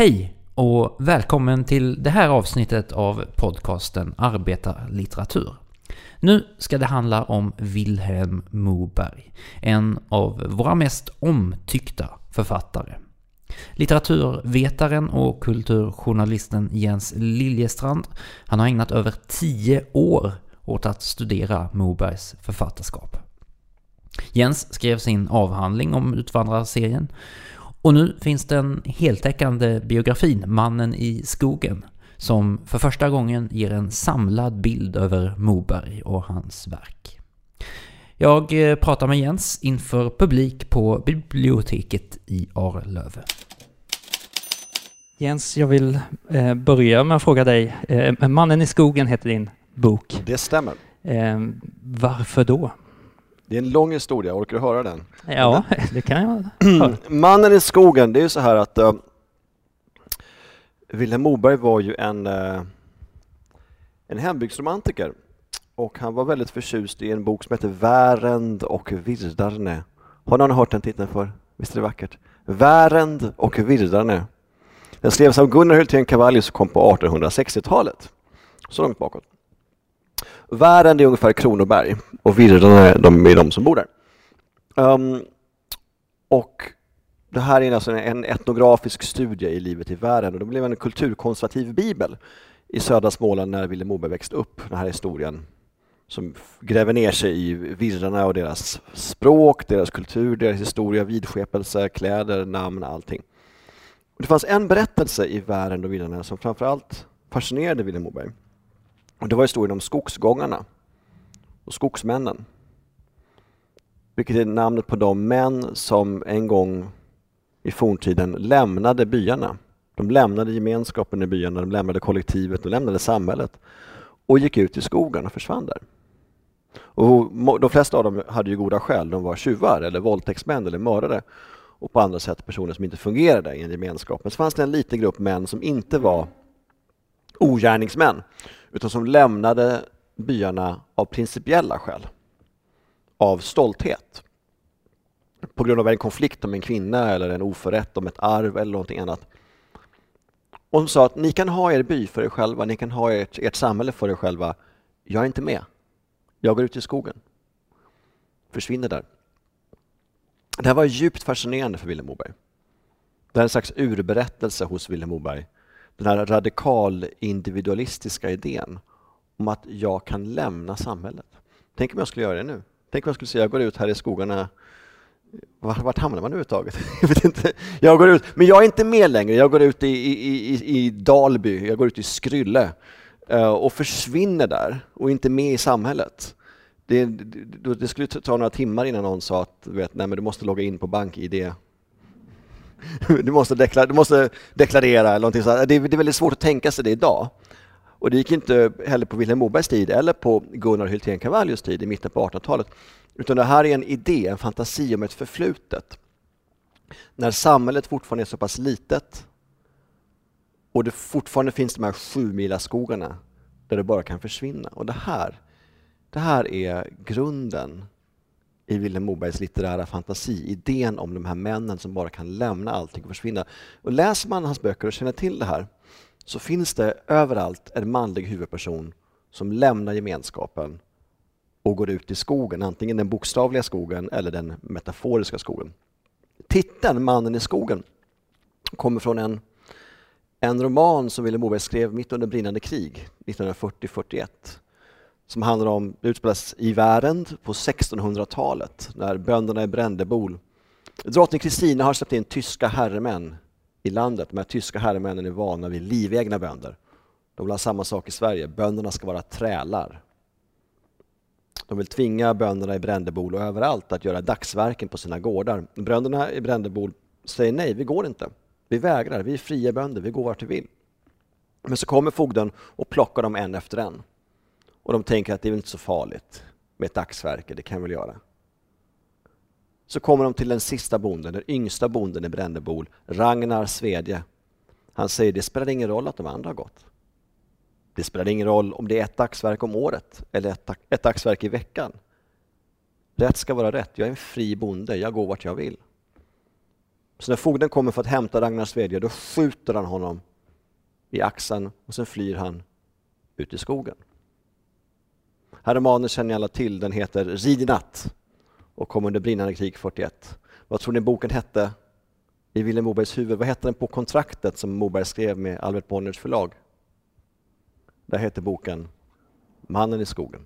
Hej och välkommen till det här avsnittet av podcasten Arbetarlitteratur. Nu ska det handla om Vilhelm Moberg, en av våra mest omtyckta författare. Litteraturvetaren och kulturjournalisten Jens Liljestrand, han har ägnat över tio år åt att studera Mobergs författarskap. Jens skrev sin avhandling om Utvandrarserien och nu finns den heltäckande biografin Mannen i skogen som för första gången ger en samlad bild över Moberg och hans verk. Jag eh, pratar med Jens inför publik på biblioteket i Arlöve. Jens, jag vill eh, börja med att fråga dig. Eh, Mannen i skogen heter din bok. Det stämmer. Varför då? Det är en lång historia, orkar du höra den? Ja, det kan jag höra. Mannen i skogen, det är ju så här att uh, Vilhelm Moberg var ju en, uh, en hembygdsromantiker och han var väldigt förtjust i en bok som heter Värend och Virdarne. Har någon hört den titeln för? Visst är det vackert? Värend och Virdarne. Den skrevs av Gunnar Hultén Cavallius och kom på 1860-talet. Så långt bakåt. Värend är ungefär Kronoberg och Virdarna de är de som bor där. Um, och det här är alltså en etnografisk studie i livet i världen och det blev en kulturkonservativ bibel i södra Småland när Vilhelm Moberg växte upp, den här historien som gräver ner sig i virrarna och deras språk, deras kultur, deras historia, vidskepelse, kläder, namn, allting. Och det fanns en berättelse i världen och virrarna som framförallt fascinerade Vilhelm Moberg. Och det var historien om skogsgångarna och skogsmännen. Vilket är namnet på de män som en gång i forntiden lämnade byarna. De lämnade gemenskapen i byarna, de lämnade kollektivet, de lämnade samhället och gick ut i skogen och försvann där. Och de flesta av dem hade ju goda skäl. De var tjuvar eller våldtäktsmän eller mördare och på andra sätt personer som inte fungerade i en gemenskap. Men så fanns det en liten grupp män som inte var ogärningsmän utan som lämnade byarna av principiella skäl. Av stolthet. På grund av en konflikt om en kvinna eller en oförrätt om ett arv eller någonting annat. Och de sa att ni kan ha er by för er själva, ni kan ha ert, ert samhälle för er själva. Jag är inte med. Jag går ut i skogen. Försvinner där. Det här var djupt fascinerande för Vilhelm Moberg. Det här är en slags urberättelse hos Vilhelm Moberg den här radikal individualistiska idén om att jag kan lämna samhället. Tänk om jag skulle göra det nu? Tänk om jag skulle säga jag går ut här i skogarna vart, vart hamnar man överhuvudtaget? Jag vet inte. Jag går ut, men jag är inte med längre. Jag går ut i, i, i, i Dalby, jag går ut i Skrylle eh, och försvinner där och inte med i samhället. Det, det, det, skulle ta några timmar innan någon sa att vet, nej, men du måste logga in på BankID du, måste deklarera, du måste deklarera eller någonting sånt. Det, är, det är väldigt svårt att tänka sig det idag. Och det gick inte heller på Vilhelm Mobergs tid eller på Gunnar Hultén Cavallius tid i mitten på 1800-talet. Utan det här är en idé, en fantasi om ett förflutet. När samhället fortfarande är så pass litet och det fortfarande finns de här sju skogarna där det bara kan försvinna. Och det här, det här är grunden i Vilhelm Mobergs litterära fantasi, idén om de här männen som bara kan lämna allting och försvinna. Och läser man hans böcker och känner till det här så finns det överallt en manlig huvudperson som lämnar gemenskapen och går ut i skogen, antingen den bokstavliga skogen eller den metaforiska skogen. Titeln Mannen i skogen kommer från en, en roman som Vilhelm Moberg skrev mitt under brinnande krig 1940-41 som handlar om, det utspelas i Värend på 1600-talet när bönderna i Brändebol Drottning Kristina har släppt in tyska herremän i landet. De här tyska herremännen är vana vid livegna bönder. De vill ha samma sak i Sverige, bönderna ska vara trälar. De vill tvinga bönderna i Brändebol och överallt att göra dagsverken på sina gårdar. Bönderna i Brändebol säger nej, vi går inte. Vi vägrar, vi är fria bönder, vi går vart vi vill. Men så kommer fogden och plockar dem en efter en. Och de tänker att det är inte så farligt med ett dagsverke, det kan vi väl göra. Så kommer de till den sista bonden, den yngsta bonden i Brännebol, Ragnar Svedje. Han säger det spelar ingen roll att de andra har gått. Det spelar ingen roll om det är ett dagsverk om året eller ett, ett dagsverk i veckan. Rätt ska vara rätt. Jag är en fri bonde, jag går vart jag vill. Så när fogden kommer för att hämta Ragnar Svedje då skjuter han honom i axeln och sen flyr han ut i skogen. Här romanen känner ni alla till, den heter Rid i natt och kom under brinnande krig 41. Vad tror ni boken hette i Vilhelm Mobergs huvud? Vad hette den på kontraktet som Moberg skrev med Albert Bonniers förlag? Där heter boken Mannen i skogen.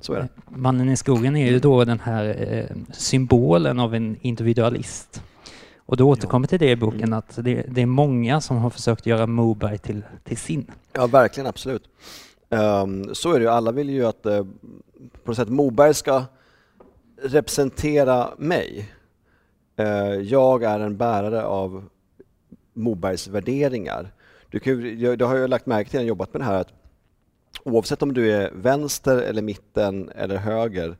Så är det. Mannen i skogen är ju då den här eh, symbolen av en individualist. Och du återkommer till det i boken Mm. att det, det är många som har försökt göra Moberg till, till sin. Ja, verkligen, absolut. Ehm, så är det ju. Alla vill ju att eh, på något sätt Moberg ska representera mig. Eh, jag är en bärare av Mobergs värderingar. Du kan, det har jag lagt märke till när jag jobbat med det här att oavsett om du är vänster eller mitten eller höger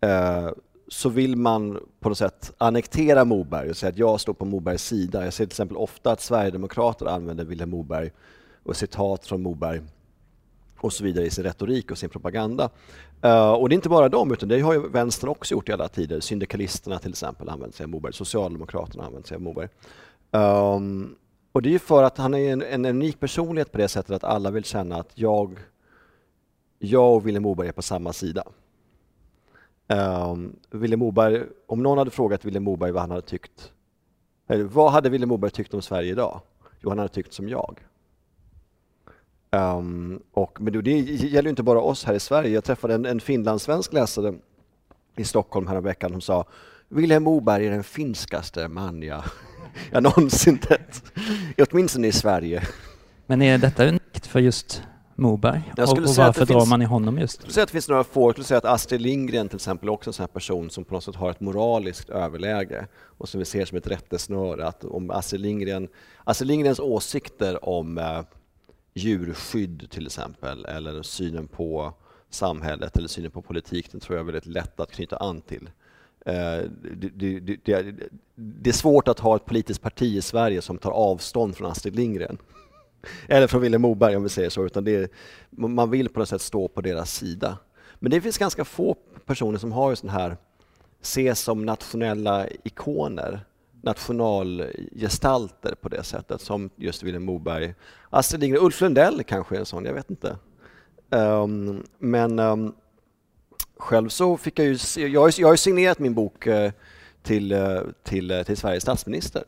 eh, så vill man på något sätt annektera Moberg och säga att jag står på Mobergs sida. Jag ser till exempel ofta att Sverigedemokrater använder Vilhelm Moberg och citat från Moberg och så vidare i sin retorik och sin propaganda. Uh, och det är inte bara dem, utan det har ju vänstern också gjort i alla tider. Syndikalisterna till exempel använder sig av Moberg, Socialdemokraterna använder sig av Moberg. Um, och det är ju för att han är en, en unik personlighet på det sättet att alla vill känna att jag, jag och Vilhelm Moberg är på samma sida. Um, Moberg, om någon hade frågat Vilhelm Moberg vad han hade tyckt, eller vad hade Vilhelm Moberg tyckt om Sverige idag? Jo, han hade tyckt som jag. Ehm, och, men det, gäller inte bara oss här i Sverige. Jag träffade en, en finlandssvensk läsare i Stockholm häromveckan som sa Vilhelm Moberg är den finskaste man jag, jag någonsin sett. Åtminstone i Sverige. Men är detta unikt för just Moberg? Jag Och, skulle och säga att varför drar finns- man i honom just? Jag skulle säga att det finns några få. Jag skulle säga att Astrid Lindgren till exempel också är en sån person som på något sätt har ett moraliskt överläge och som vi ser som ett rättesnöre. Att om Astrid, Lindgren, Astrid Lindgrens åsikter om eh, djurskydd till exempel eller synen på samhället eller synen på politik, den tror jag är väldigt lätt att knyta an till. Eh, det, det, det, det, är- svårt att ha ett politiskt parti i Sverige som tar avstånd från Astrid Lindgren. Eller från Vilhelm Moberg om vi säger så, utan det är, man vill på något sätt stå på deras sida. Men det finns ganska få personer som har sån här, ses som nationella ikoner, nationalgestalter på det sättet som just Vilhelm Moberg. Astrid Lindgren, Ulf Lundell kanske är en sån, jag vet inte. Um, men um, själv så fick jag ju, se- jag har, ju- jag har ju signerat min bok eh, till, eh, till, eh, till Sveriges statsminister.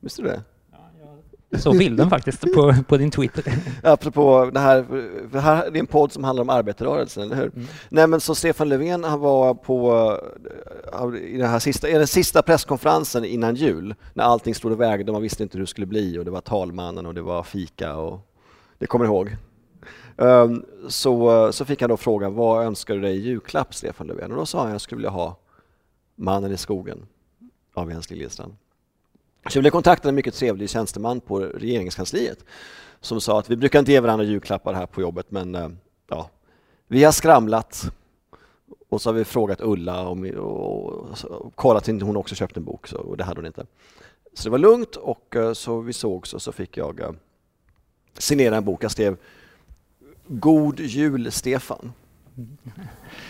Visste du det? Såg bilden faktiskt på, på din Twitter. Apropå det här, för här, det är en podd som handlar om arbetarrörelsen, eller hur? Nej men så Stefan Löfven han var på i den, här sista, i den sista presskonferensen innan jul när allting stod och vägde och man visste inte hur det skulle bli och det var talmannen och det var fika och det kommer ihåg. Ehm, Så, så fick han då frågan vad önskar du dig i julklapp Stefan Löfven? Och då sa han jag skulle vilja ha Mannen i skogen av Jens Liljestrand. Så jag blev kontaktad av en mycket trevlig tjänsteman på regeringskansliet som sa att vi brukar inte ge varandra julklappar här på jobbet men eh, ja, vi har skramlat och så har vi frågat Ulla om, och, och, och kollat om inte hon också köpt en bok så, och det hade hon inte. Så det var lugnt och eh, så vi sågs och så fick jag eh, signera en bok. Jag skrev God Jul Stefan.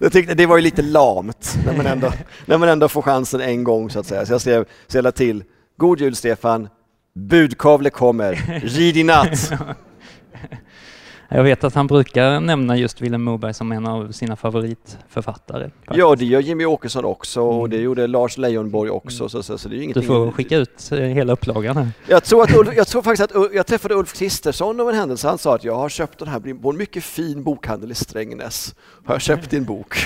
Jag tyckte det var ju lite lamt när man ändå, när man ändå får chansen en gång så att säga. Så jag skrev, så jag till God Jul Stefan, budkavle kommer, rid i natt. Jag vet att han brukar nämna just Vilhelm Moberg som en av sina favoritförfattare. Ja, det gör Jimmy Åkesson också och det gjorde Lars Leijonborg också. Så, så, så det är ju Du ingenting. får skicka ut eh, hela upplagan här. Jag tror, att Ulf, jag tror faktiskt att Ulf, jag träffade Ulf Kristersson av en händelse. Han sa att jag har köpt den här på en mycket fin bokhandel i Strängnäs. Har jag köpt din bok.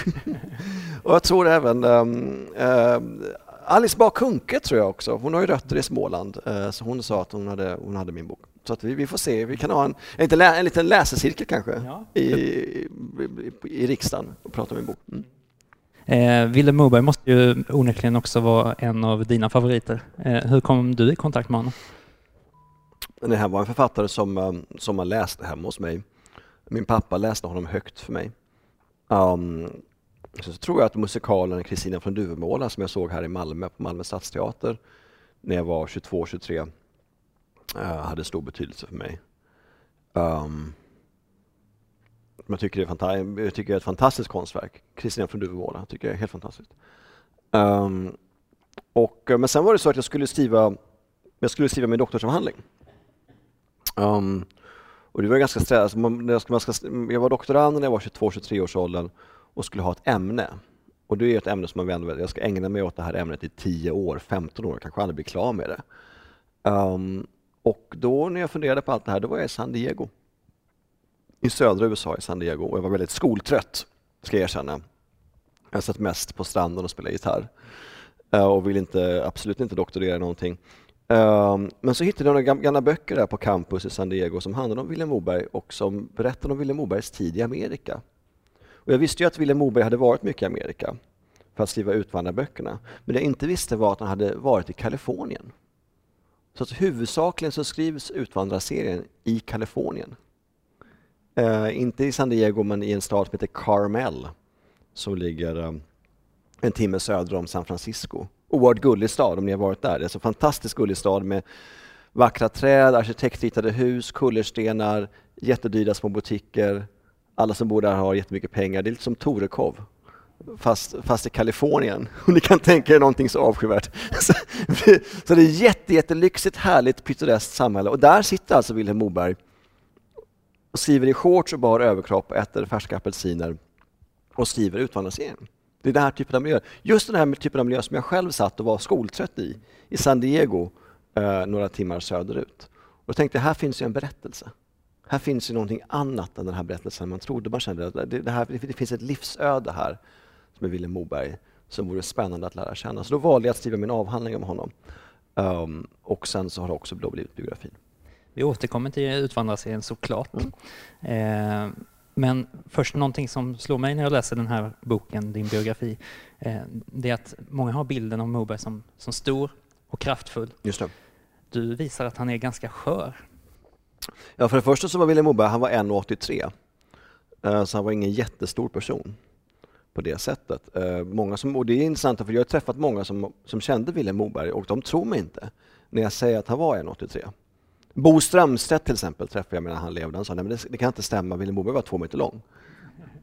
och jag tror även um, um, Alice Bah Kuhnke tror jag också. Hon har ju rötter i Småland. eh, så hon sa att hon hade, hon hade min bok. Så att vi, vi får se. Vi kan ha en, en, liten en liten läsecirkel kanske Ja. i, i, i riksdagen och prata om min bok. Mm. Eh, Vilhelm Moberg måste ju onekligen också vara en av dina favoriter. Eh, hur kom du i kontakt med honom? Det här var en författare som, um, som man läste hemma hos mig. Min pappa läste honom högt för mig. Um, så, så tror jag att musikalen Kristina från Duvemåla som jag såg här i Malmö på Malmö stadsteater när jag var 22-23 uh, Eh, hade stor betydelse för mig. Um, jag, tycker det är fanta- jag tycker det är ett fantastiskt konstverk. Kristina från Duvemåla tycker jag är helt fantastiskt. Um, Och, eh, men sen var det så att jag skulle skriva, jag skulle skriva min doktorsavhandling. Um, och det var ganska stressigt. Alltså, jag var doktorand när jag var 22-23 års åldern och skulle ha ett ämne. Och det är ett ämne som man vänder Jag ska ägna mig åt det här ämnet i 10 år, 15 år, kanske aldrig bli klar med det. Um, och då när jag funderade på allt det här, då var jag i San Diego. I södra USA, i San Diego. Och jag var väldigt skoltrött, ska jag erkänna. Jag satt mest på stranden och spelade gitarr. Eh, och ville inte, absolut inte doktorera i någonting. Ehm, men så hittade jag några gamla böcker där på campus i San Diego som handlade om Vilhelm Moberg och som berättade om Vilhelm Mobergs tid i Amerika. Och jag visste ju att Vilhelm Moberg hade varit mycket i Amerika för att skriva utvandrarböckerna. Men det jag inte visste var att han hade varit i Kalifornien. Så att huvudsakligen så skrivs Utvandrarserien i Kalifornien. Uh, inte i San Diego men i en stad som heter Carmel som ligger um, en timme söder om San Francisco oerhört gullig stad om ni har varit där. Det är en fantastiskt gullig stad med vackra träd, arkitektritade hus, kullerstenar, jättedyra små butiker. Alla som bor där har jättemycket pengar. Det är lite som Torekov, fast, fast i Kalifornien. Och ni kan tänka er någonting så avskyvärt. Så, så det är jätte, jättelyxigt, härligt, pittoreskt samhälle. Och där sitter alltså Vilhelm Moberg och skriver i shorts och bar överkropp, äter färska apelsiner och skriver Utvandrarserien. Det är den här typen av miljö. Just den här typen av miljö som jag själv satt och var skoltrött i, i San Diego, eh, några timmar söderut. Och jag tänkte, här finns ju en berättelse. Här finns ju någonting annat än den här berättelsen man trodde. Man kände att det, det, här, det finns ett livsöde här, är Vilhelm Moberg, som vore spännande att lära känna. Så då valde jag att skriva min avhandling om honom. Um, och sen så har det också blivit biografin. Vi återkommer till Utvandrarserien såklart. Mm. Eh, men först någonting som slår mig när jag läser den här boken, din biografi, eh, det är att många har bilden av Moberg som, som stor och kraftfull. Just det. Du visar att han är ganska skör. Ja, för det första så var Wilhelm Moberg, han var 1,83. Eh, så han var ingen jättestor person på det sättet. Eh, många som, och det är intressant för jag har träffat många som, som kände Vilhelm Moberg och de tror mig inte när jag säger att han var 1,83. Bo Strömstedt till exempel träffade jag medan han levde. Han sa nej men det, det kan inte stämma, Vilhelm Moberg var två meter lång.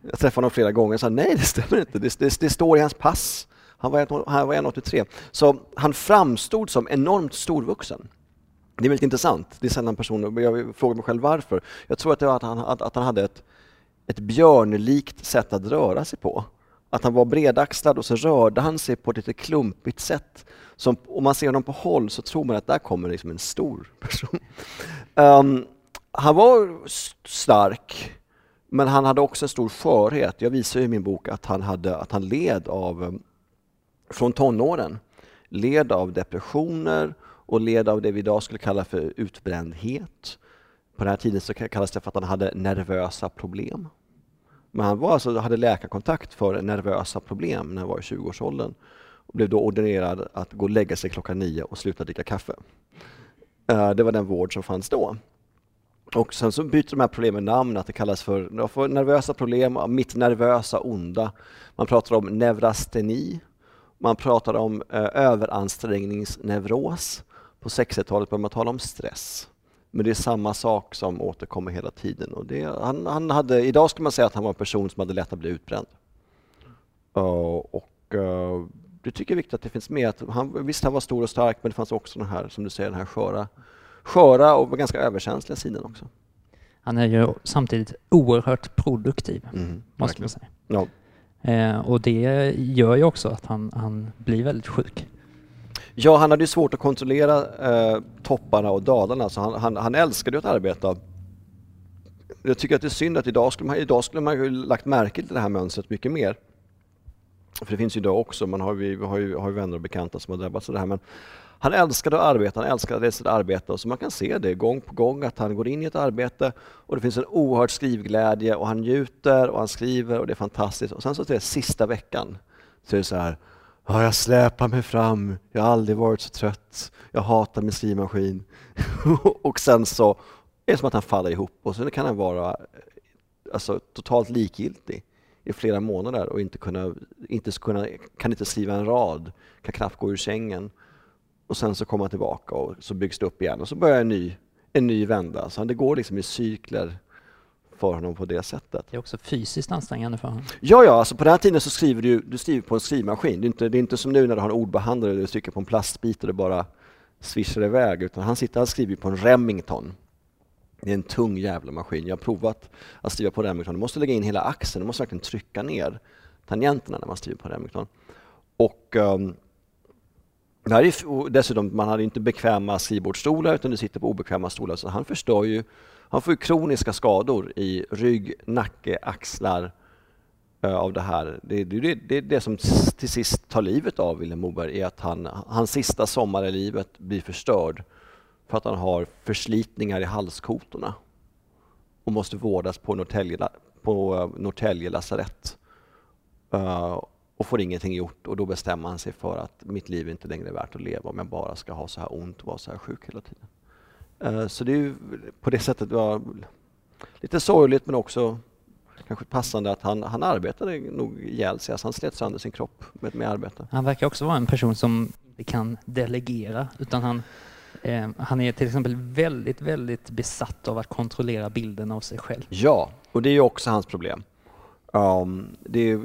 Jag träffade honom flera gånger och sa nej det stämmer inte, det, det, det står i hans pass. Han var, han var 1,83. Så han framstod som enormt storvuxen. Det är väldigt intressant. Det är sällan personer, jag frågar mig själv varför. Jag tror att det var att han, att, att han hade ett, ett björnlikt sätt att röra sig på. Att han var bredaxlad och så rörde han sig på ett lite klumpigt sätt. Som, om man ser honom på håll så tror man att där kommer liksom en stor person. Um, han var stark, men han hade också en stor skörhet. Jag visar i min bok att han, hade, att han led av, ehm, från tonåren, led av depressioner och led av det vi idag skulle kalla för utbrändhet. På den här tiden så kallades det för att han hade nervösa problem. Men han var alltså, hade läkarkontakt för nervösa problem när han var i 20-årsåldern och blev då ordinerad att gå och lägga sig klockan nio och sluta dricka kaffe. Eh, det var den vård som fanns då. Och sen så byter de här problemen namn, att det kallas för, för nervösa problem, mitt nervösa onda. Man pratar om neurasteni, man pratar om eh, överansträngningsneuros. På 60-talet började man tala om stress. Men det är samma sak som återkommer hela tiden. Och det, han, han hade, idag skulle man säga att han var en person som hade lätt att bli utbränd. Uh, och uh, det tycker jag är viktigt att det finns med. Att han, visst, han var stor och stark, men det fanns också den här, som du säger, den här sköra, sköra och ganska överkänsliga sidan också. Han är ju samtidigt oerhört produktiv, mm, måste man säga. Ja. Eh, och det gör ju också att han, han blir väldigt sjuk. Ja, han hade ju svårt att kontrollera eh, topparna och dalarna, så han, han, han älskade att arbeta. Jag tycker att det är synd att idag skulle man, idag skulle man ju lagt märke till det här mönstret mycket mer. För det finns ju idag också, man har, vi, vi har, ju, har ju vänner och bekanta som har drabbats av det här. Men han älskade att arbeta, han älskade sitt arbete och så man kan se det gång på gång att han går in i ett arbete och det finns en oerhörd skrivglädje och han njuter och han skriver och det är fantastiskt. Och sen så till sista veckan så är det så här Ja, jag släpar mig fram, jag har aldrig varit så trött, jag hatar min skrivmaskin. och sen så är det som att han faller ihop och sen kan han vara alltså, totalt likgiltig i flera månader och inte kunna, inte kunna, kan inte skriva en rad, kan knappt gå ur sängen. Och sen så kommer han tillbaka och så byggs det upp igen och så börjar en ny, en ny vända. Så det går liksom i cykler för honom på det sättet. Det är också fysiskt ansträngande för honom. Ja, ja, alltså på den här tiden så skriver du, du skriver på en skrivmaskin. Det är, inte, det är inte som nu när du har en ordbehandlare och du trycker på en plastbit och det bara svischar iväg, utan han sitter och skriver på en Remington. Det är en tung jävla maskin. Jag har provat att skriva på Remington. Du måste lägga in hela axeln, du måste verkligen trycka ner tangenterna när man skriver på Remington. Och um, det här är, dessutom, man hade inte bekväma skrivbordsstolar utan du sitter på obekväma stolar, så han förstör ju han får ju kroniska skador i rygg, nacke, axlar av det här. Det är det, det, det, som till sist tar livet av Vilhelm Moberg, är att han, hans sista sommar i livet blir förstörd för att han har förslitningar i halskotorna och måste vårdas på Norrtälje, på Norrtälje lasarett. Och får ingenting gjort och då bestämmer han sig för att mitt liv inte längre är värt att leva om jag bara ska ha så här ont och vara så här sjuk hela tiden. Uh, så det är ju på det sättet var lite sorgligt men också kanske passande att han, han arbetade nog ihjäl sig, alltså han slet sönder sin kropp med, med arbete. Han verkar också vara en person som inte kan delegera utan han Eh, han är till exempel väldigt, väldigt besatt av att kontrollera bilden av sig själv. Ja, och det är ju också hans problem. Um, det,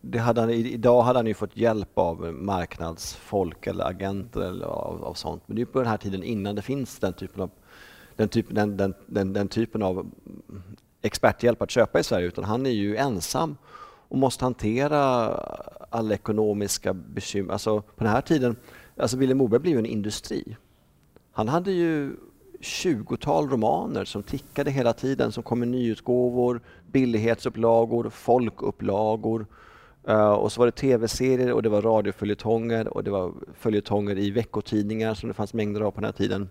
det hade han, idag hade han ju fått hjälp av marknadsfolk eller agenter eller av, av sånt. Men det är på den här tiden innan det finns den typen av, den typen, den, den, den, den typen av experthjälp att köpa i Sverige, utan han är ju ensam och måste hantera alla ekonomiska bekymmer. Alltså på den här tiden, alltså Vilhelm Moberg blev ju en industri. Han hade ju 20-tal romaner som tickade hela tiden, som kom i nyutgåvor, billighetsupplagor, folkupplagor. Uh, och så var det tv-serier och det var radioföljetonger och det var följetonger i veckotidningar som det fanns mängder av på den här tiden.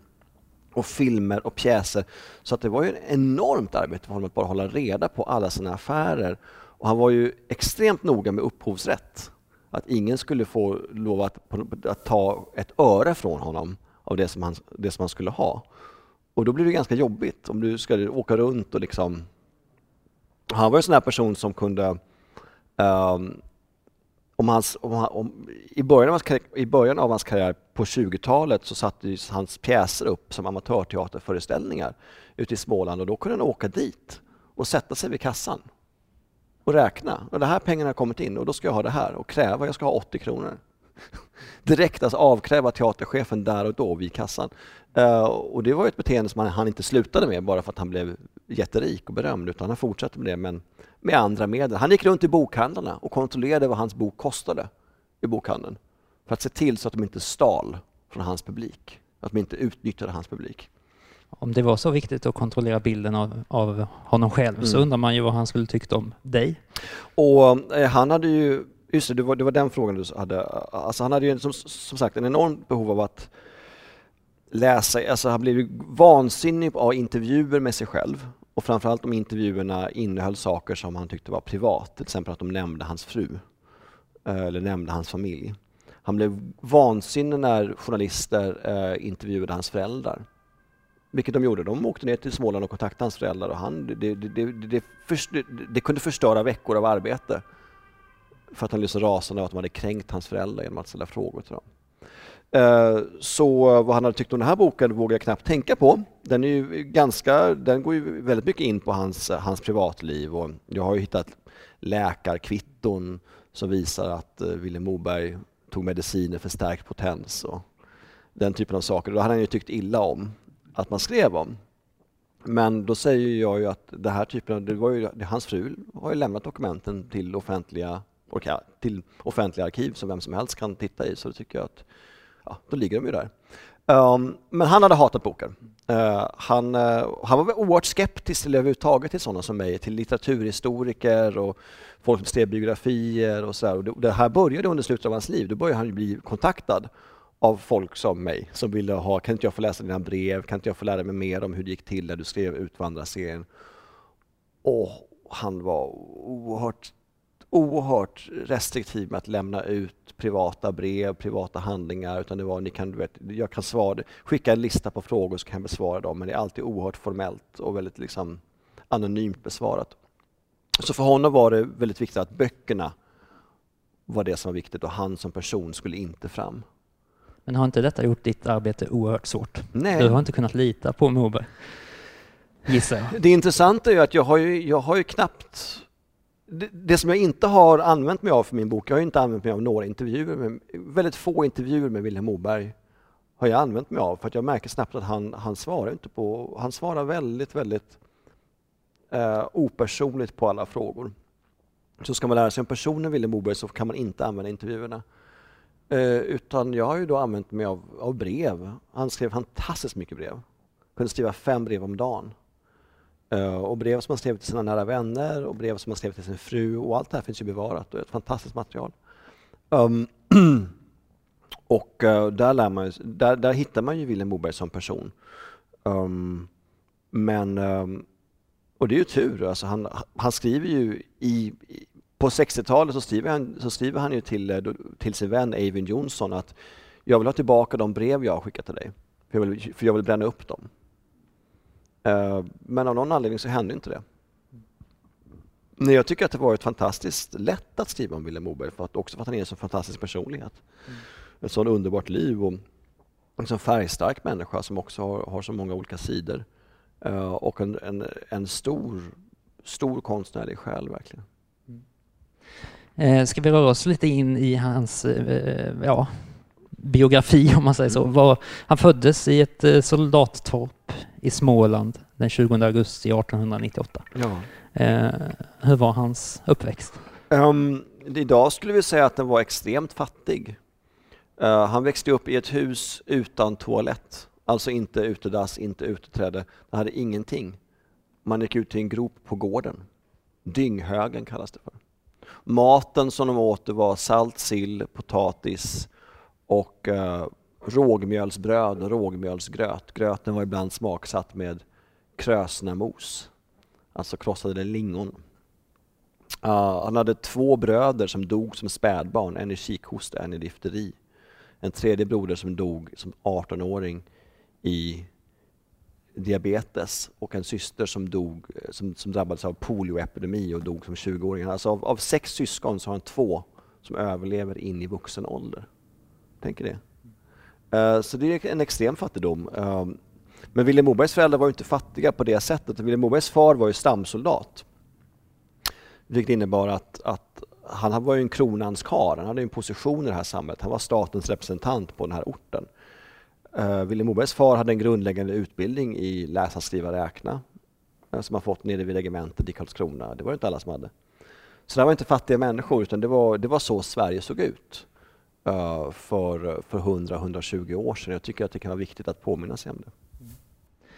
Och filmer och pjäser. Så att det var ju ett enormt arbete för honom att bara hålla reda på alla sina affärer. Och han var ju extremt noga med upphovsrätt. Att ingen skulle få lov att, att ta ett öre från honom av det som, han, det som han skulle ha. Och då blir det ganska jobbigt om du ska åka runt och liksom... Han var en sån här person som kunde... Um, om hans, om, om, i, början av hans, I början av hans karriär på 20-talet så sattes hans pjäser upp som amatörteaterföreställningar ute i Småland och då kunde han åka dit och sätta sig vid kassan och räkna. Och de här pengarna har kommit in och då ska jag ha det här och kräva, jag ska ha 80 kronor. Direkt alltså avkräva teaterchefen där och då vid kassan. Uh, och det var ett beteende som han, han, inte slutade med bara för att han blev jätterik och berömd, utan han fortsatte med det men med andra medel. Han gick runt i bokhandlarna och kontrollerade vad hans bok kostade i bokhandeln för att se till så att de inte stal från hans publik, att de inte utnyttjade hans publik. Om det var så viktigt att kontrollera bilden av, av honom själv mm. så undrar man ju vad han skulle tyckt om dig. Och eh, han hade ju Just det, det var, det var den frågan du hade. Alltså han hade ju som, som sagt en enormt behov av att läsa, alltså han blev vansinnig av intervjuer med sig själv och framförallt om intervjuerna innehöll saker som han tyckte var privat, till exempel att de nämnde hans fru eh, eller nämnde hans familj. Han blev vansinnig när journalister eh, intervjuade hans föräldrar. Vilket de gjorde. De åkte ner till Småland och kontaktade hans föräldrar och han, det, det, det, först, det kunde förstöra veckor av arbete för att han blev så rasande av att de hade kränkt hans föräldrar genom att ställa frågor till dem. Eh, så vad han hade tyckt om den här boken vågar jag knappt tänka på. Den, är ju ganska, den går ju väldigt mycket in på hans, hans privatliv och jag har ju hittat läkarkvitton som visar att eh, Vilhelm Moberg tog mediciner för stärkt potens och den typen av saker. Då hade han ju tyckt illa om att man skrev om. Men då säger jag ju att det här typen av, det var ju, hans fru har ju lämnat dokumenten till offentliga till offentliga arkiv som vem som helst kan titta i, så då tycker jag att ja, då ligger de ju där. Um, men han hade hatat boken. Uh, han, uh, han var oerhört skeptisk till överhuvudtaget till sådana som mig, till litteraturhistoriker och folk som skrev biografier och sådär. Och det här började under slutet av hans liv. Då började han bli kontaktad av folk som mig som ville ha, kan inte jag få läsa dina brev, kan inte jag få lära mig mer om hur det gick till när du skrev Utvandrarserien? Och han var oerhört oerhört restriktiv med att lämna ut privata brev, privata handlingar, utan det var, ni kan, du vet, jag kan svara, skicka en lista på frågor så kan jag besvara dem, men det är alltid oerhört formellt och väldigt liksom anonymt besvarat. Så för honom var det väldigt viktigt att böckerna var det som var viktigt och han som person skulle inte fram. Men har inte detta gjort ditt arbete oerhört svårt? Nej. Du har inte kunnat lita på Moberg? gissar jag. Det intressanta är ju att jag har ju, jag har ju knappt... Det, det som jag inte har använt mig av för min bok, jag har inte använt mig av några intervjuer, men väldigt få intervjuer med Vilhelm Moberg har jag använt mig av för att jag märker snabbt att han, han svarar inte på, han svarar väldigt, väldigt eh, opersonligt på alla frågor. Så ska man lära sig om personen Vilhelm Moberg så kan man inte använda intervjuerna. Eh, utan jag har ju då använt mig av, av brev. Han skrev fantastiskt mycket brev. Kunde skriva fem brev om dagen. Eh, och brev som han skrev till sina nära vänner och brev som han skrev till sin fru och allt det här finns ju bevarat och är ett fantastiskt material. Um, och eh, där, lär man, där, där hittar man ju Vilhelm Moberg som person. Um, men, um, och det är ju tur, alltså han, han skriver ju i, på 60-talet så skriver han, så skriver han ju till, eh, till sin vän Eivind Johnson att jag vill ha tillbaka de brev jag har skickat till dig, för jag vill, för jag vill bränna upp dem. Uh, men av någon anledning så hände inte det. Nej, jag tycker att det varit fantastiskt lätt att skriva om Vilhelm Moberg, för att, också för att han är en så fantastisk personlighet. Mm. Ett så underbart liv och en så färgstark människa som också har, har så många olika sidor. Uh, och en, en, en, stor, stor konstnärlig själ verkligen. Eh, ska vi röra oss lite in i hans eh, ja, biografi om man säger så. Mm. Var, han föddes i ett eh, soldattorp i Småland den 20 augusti 1898. Ja. Eh, hur var hans uppväxt? Um, idag skulle vi säga att den var extremt fattig. Uh, han växte upp i ett hus utan toalett, alltså inte utedass, inte uteträde. Han hade ingenting. Man gick ut till en grop på gården. Dynghögen kallas det för. Maten som de åt var salt sill, potatis och eh, rågmjölsbröd och rågmjölsgröt. Gröten var ibland smaksatt med krösnamos, alltså krossade lingon. Uh, han hade två bröder som dog som spädbarn, en i kikhosta, en i difteri. En tredje broder som dog som 18-åring i diabetes och en syster som, dog, eh, som, som drabbades av polioepidemi och dog som 20-åring. Alltså av, av, sex syskon så har han två som överlever in i vuxen ålder. Tänker det. Uh, så det är en extrem fattigdom. Uh, men Vilhelm Mobergs föräldrar var inte fattiga på det sättet. Vilhelm Mobergs far var ju stamsoldat. Vilket innebar att, att han var ju en kronans karl, han hade en position i det här samhället. Han var statens representant på den här orten. Eh, uh, Vilhelm Mobergs far hade en grundläggande utbildning i läsa, skriva, räkna som han fått nere vid regementet i Karlskrona. Det var det inte alla som hade. Så det var inte fattiga människor utan det var, det var så Sverige såg ut uh, för, för 100-120 år sedan. Jag tycker att det kan vara viktigt att påminna sig om det.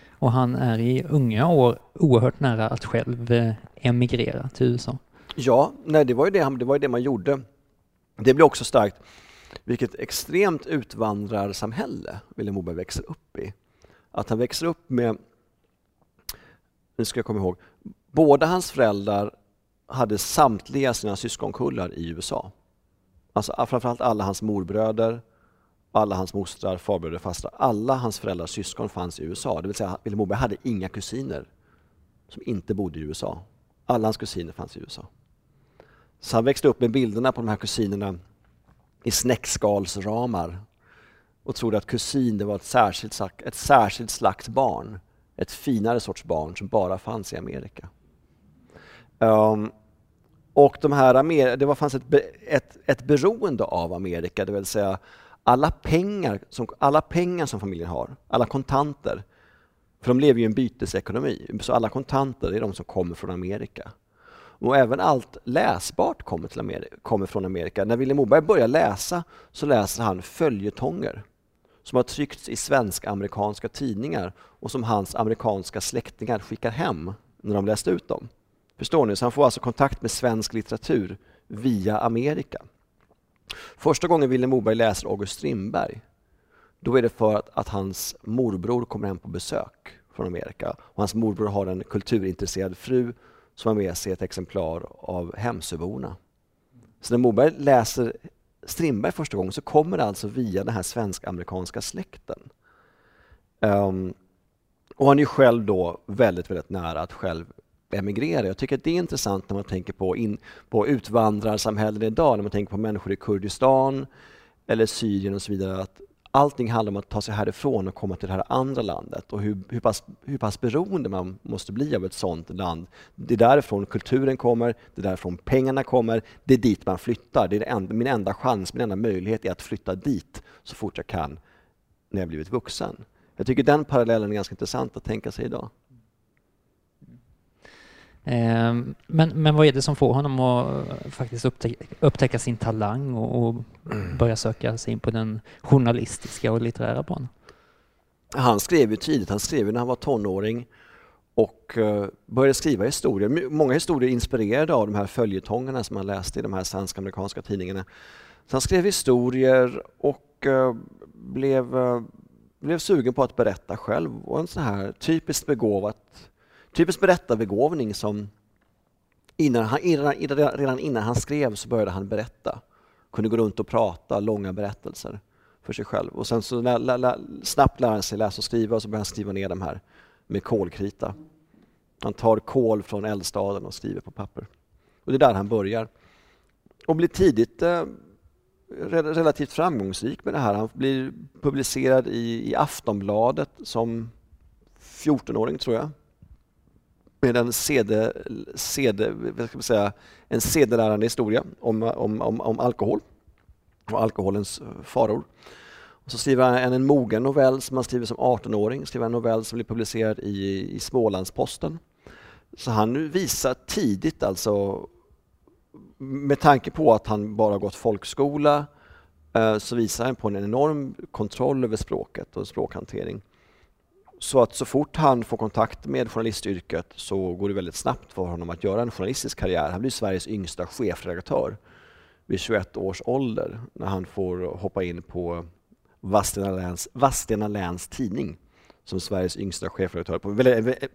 Och han är i unga år oerhört nära att själv eh, emigrera till USA. Ja, nej, det var ju det, det, var ju det man gjorde. Det blir också starkt vilket extremt utvandrarsamhälle Vilhelm Moberg växer upp i. Att han växer upp med, nu ska jag komma ihåg, båda hans föräldrar hade samtliga sina syskonkullar i USA. Alltså ah, framförallt alla hans morbröder, alla hans mostrar, farbröder, fastrar. Alla hans föräldrars syskon fanns i USA. Det vill säga Vilhelm Moberg hade inga kusiner som inte bodde i USA. Alla hans kusiner fanns i USA. Så han växte upp med bilderna på de här kusinerna i snäckskalsramar och trodde att kusin det var ett särskilt, ett särskilt slags barn. Ett finare sorts barn som bara fanns i Amerika. Um, och de här, det var, fanns ett, ett, ett beroende av Amerika, det vill säga alla pengar, som, alla pengar som familjen har, alla kontanter, för de lever ju i en bytesekonomi, så alla kontanter är de som kommer från Amerika. Och även allt läsbart kommer, till Amerika, kommer från Amerika. När Vilhelm Moberg börjar läsa så läser han följetonger som har tryckts i svensk-amerikanska tidningar och som hans amerikanska släktingar skickar hem när de läst ut dem. Förstår ni? Så han får alltså kontakt med svensk litteratur via Amerika. Första gången Vilhelm Moberg läser August Strindberg, då är det för att, att, hans morbror kommer hem på besök från Amerika. Och hans morbror har en kulturintresserad fru som har med sig ett exemplar av Hemsöborna. Så när Moberg läser Strindberg första gången så kommer det alltså via den här svensk-amerikanska släkten. Um, och han är själv då väldigt, väldigt nära att själv emigrera. Jag tycker att det är intressant när man tänker på, in, på utvandrarsamhällen idag, när man tänker på människor i Kurdistan eller Syrien och så vidare. Att allting handlar om att ta sig härifrån och komma till det här andra landet och hur, hur, pass, hur pass beroende man måste bli av ett sådant land. Det är därifrån kulturen kommer, det är därifrån pengarna kommer, det är dit man flyttar. Det är det enda, min enda chans, min enda möjlighet är att flytta dit så fort jag kan när jag blivit vuxen. Jag tycker den parallellen är ganska intressant att tänka sig idag. Ehm, men, men vad är det som får honom att faktiskt upptäcka, upptäcka sin talang och, och, börja söka sig in på den journalistiska och litterära banan? Han skrev ju tidigt, han skrev när han var tonåring och eh, började skriva historier. Många historier inspirerade av de här följetongerna som han läste i de här svensk-amerikanska tidningarna. Så han skrev historier och eh, blev, eh, blev sugen på att berätta själv och en sån här typiskt begåvat typisk berättarbegåvning som innan han, redan innan han skrev så började han berätta. Kunde gå runt och prata långa berättelser för sig själv. Och sen så lä, lä, lä, snabbt lär han sig läsa och skriva och så börjar han skriva ner de här med kolkrita. Han tar kol från eldstaden och skriver på papper. Och det är där han börjar. Och blir tidigt eh, relativt framgångsrik med det här. Han blir publicerad i, i Aftonbladet som 14-åring tror jag med en CD, vad ska man säga, en sedelärande historia om, om, om, om alkohol och alkoholens faror. Och så skriver han en mogen novell som han skriver som 18-åring, skriver en novell som blir publicerad i, i Smålandsposten. Så han visar tidigt alltså, med tanke på att han bara gått folkskola, eh, så visar han på en enorm kontroll över språket och språkhantering. Så att så fort han får kontakt med journalistyrket så går det väldigt snabbt för honom att göra en journalistisk karriär. Han blir Sveriges yngsta chefredaktör vid 21 års ålder när han får hoppa in på Vadstena Läns, Vastena Läns Tidning som Sveriges yngsta chefredaktör på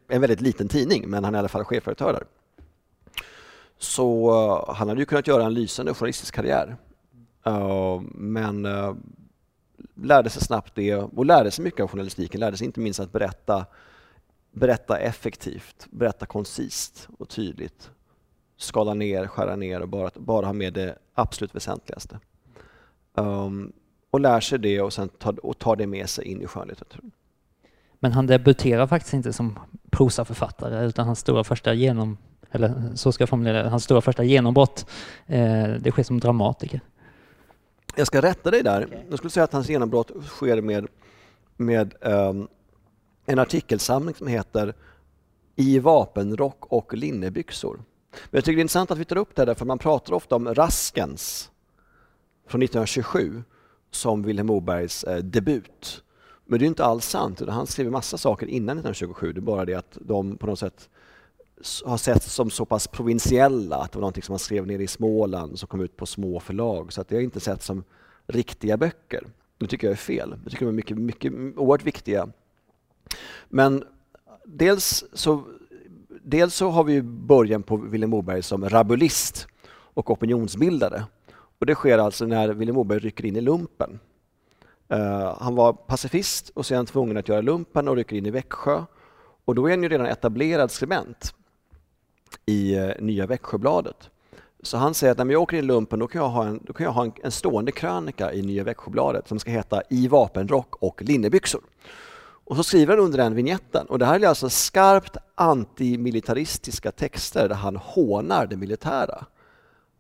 en väldigt liten tidning, men han är i alla fall chefredaktör där. Så eh, han hade ju kunnat göra en lysande journalistisk karriär. Eh, men eh, lärde sig snabbt det och lärde sig mycket av journalistiken. Lärde sig inte minst att berätta, berätta effektivt, berätta koncist och tydligt. Skala ner, skära ner och bara, bara ha med det absolut väsentligaste. Um, och lär sig det och sen tar, och tar det med sig in i skönlitteraturen. Men han debuterar faktiskt inte som prosaförfattare utan hans stora första genom eller så ska jag formulera det, hans stora första genombrott, eh, det sker som dramatiker. Jag ska rätta dig där. Okay. Jag skulle säga att hans genombrott sker med, med um, en artikelsamling som heter I vapenrock och linnebyxor. Men jag tycker det är intressant att vi tar upp det där, för man pratar ofta om Raskens från 1927 som Vilhelm Mobergs eh, debut. Men det är inte alls sant, han skrev massa saker innan 1927, det är bara det att de på något sätt har setts som så pass provinsiella att det var någonting som man skrev nere i Småland som kom ut på små förlag. Så att det har inte sett som riktiga böcker. Det tycker jag är fel. Jag tycker de är mycket, mycket, oerhört viktiga. Men dels så, dels så har vi början på Vilhelm Moberg som rabulist och opinionsbildare. Och det sker alltså när Vilhelm Moberg rycker in i lumpen. Uh, han var pacifist och sen tvungen att göra lumpen och rycker in i Växjö. Och då är han ju redan etablerad skribent i eh, Nya Växjöbladet. Så han säger att när jag åker in i lumpen då kan jag ha, en, då kan jag ha en, en stående krönika i Nya Växjöbladet som ska heta I vapenrock och linnebyxor. Och så skriver han under den vignetten. Och det här är alltså skarpt antimilitaristiska texter där han hånar det militära.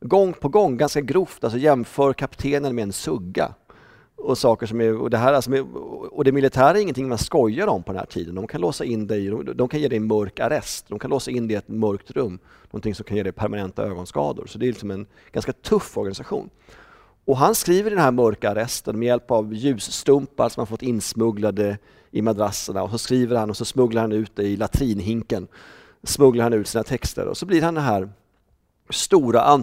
Gång på gång, ganska grovt, alltså jämför kaptenen med en sugga och saker som är, och det här alltså, och det militära är ingenting man skojar om på den här tiden. De kan låsa in dig, de kan ge dig en mörk arrest, de kan låsa in dig i ett mörkt rum, någonting som kan ge dig permanenta ögonskador. Så det är liksom en ganska tuff organisation. Och han skriver i den här mörka arresten med hjälp av ljusstumpar som han fått insmugglade i madrasserna och så skriver han och så smugglar han ut det i latrinhinken. Smugglar han ut sina texter och så blir han den här stora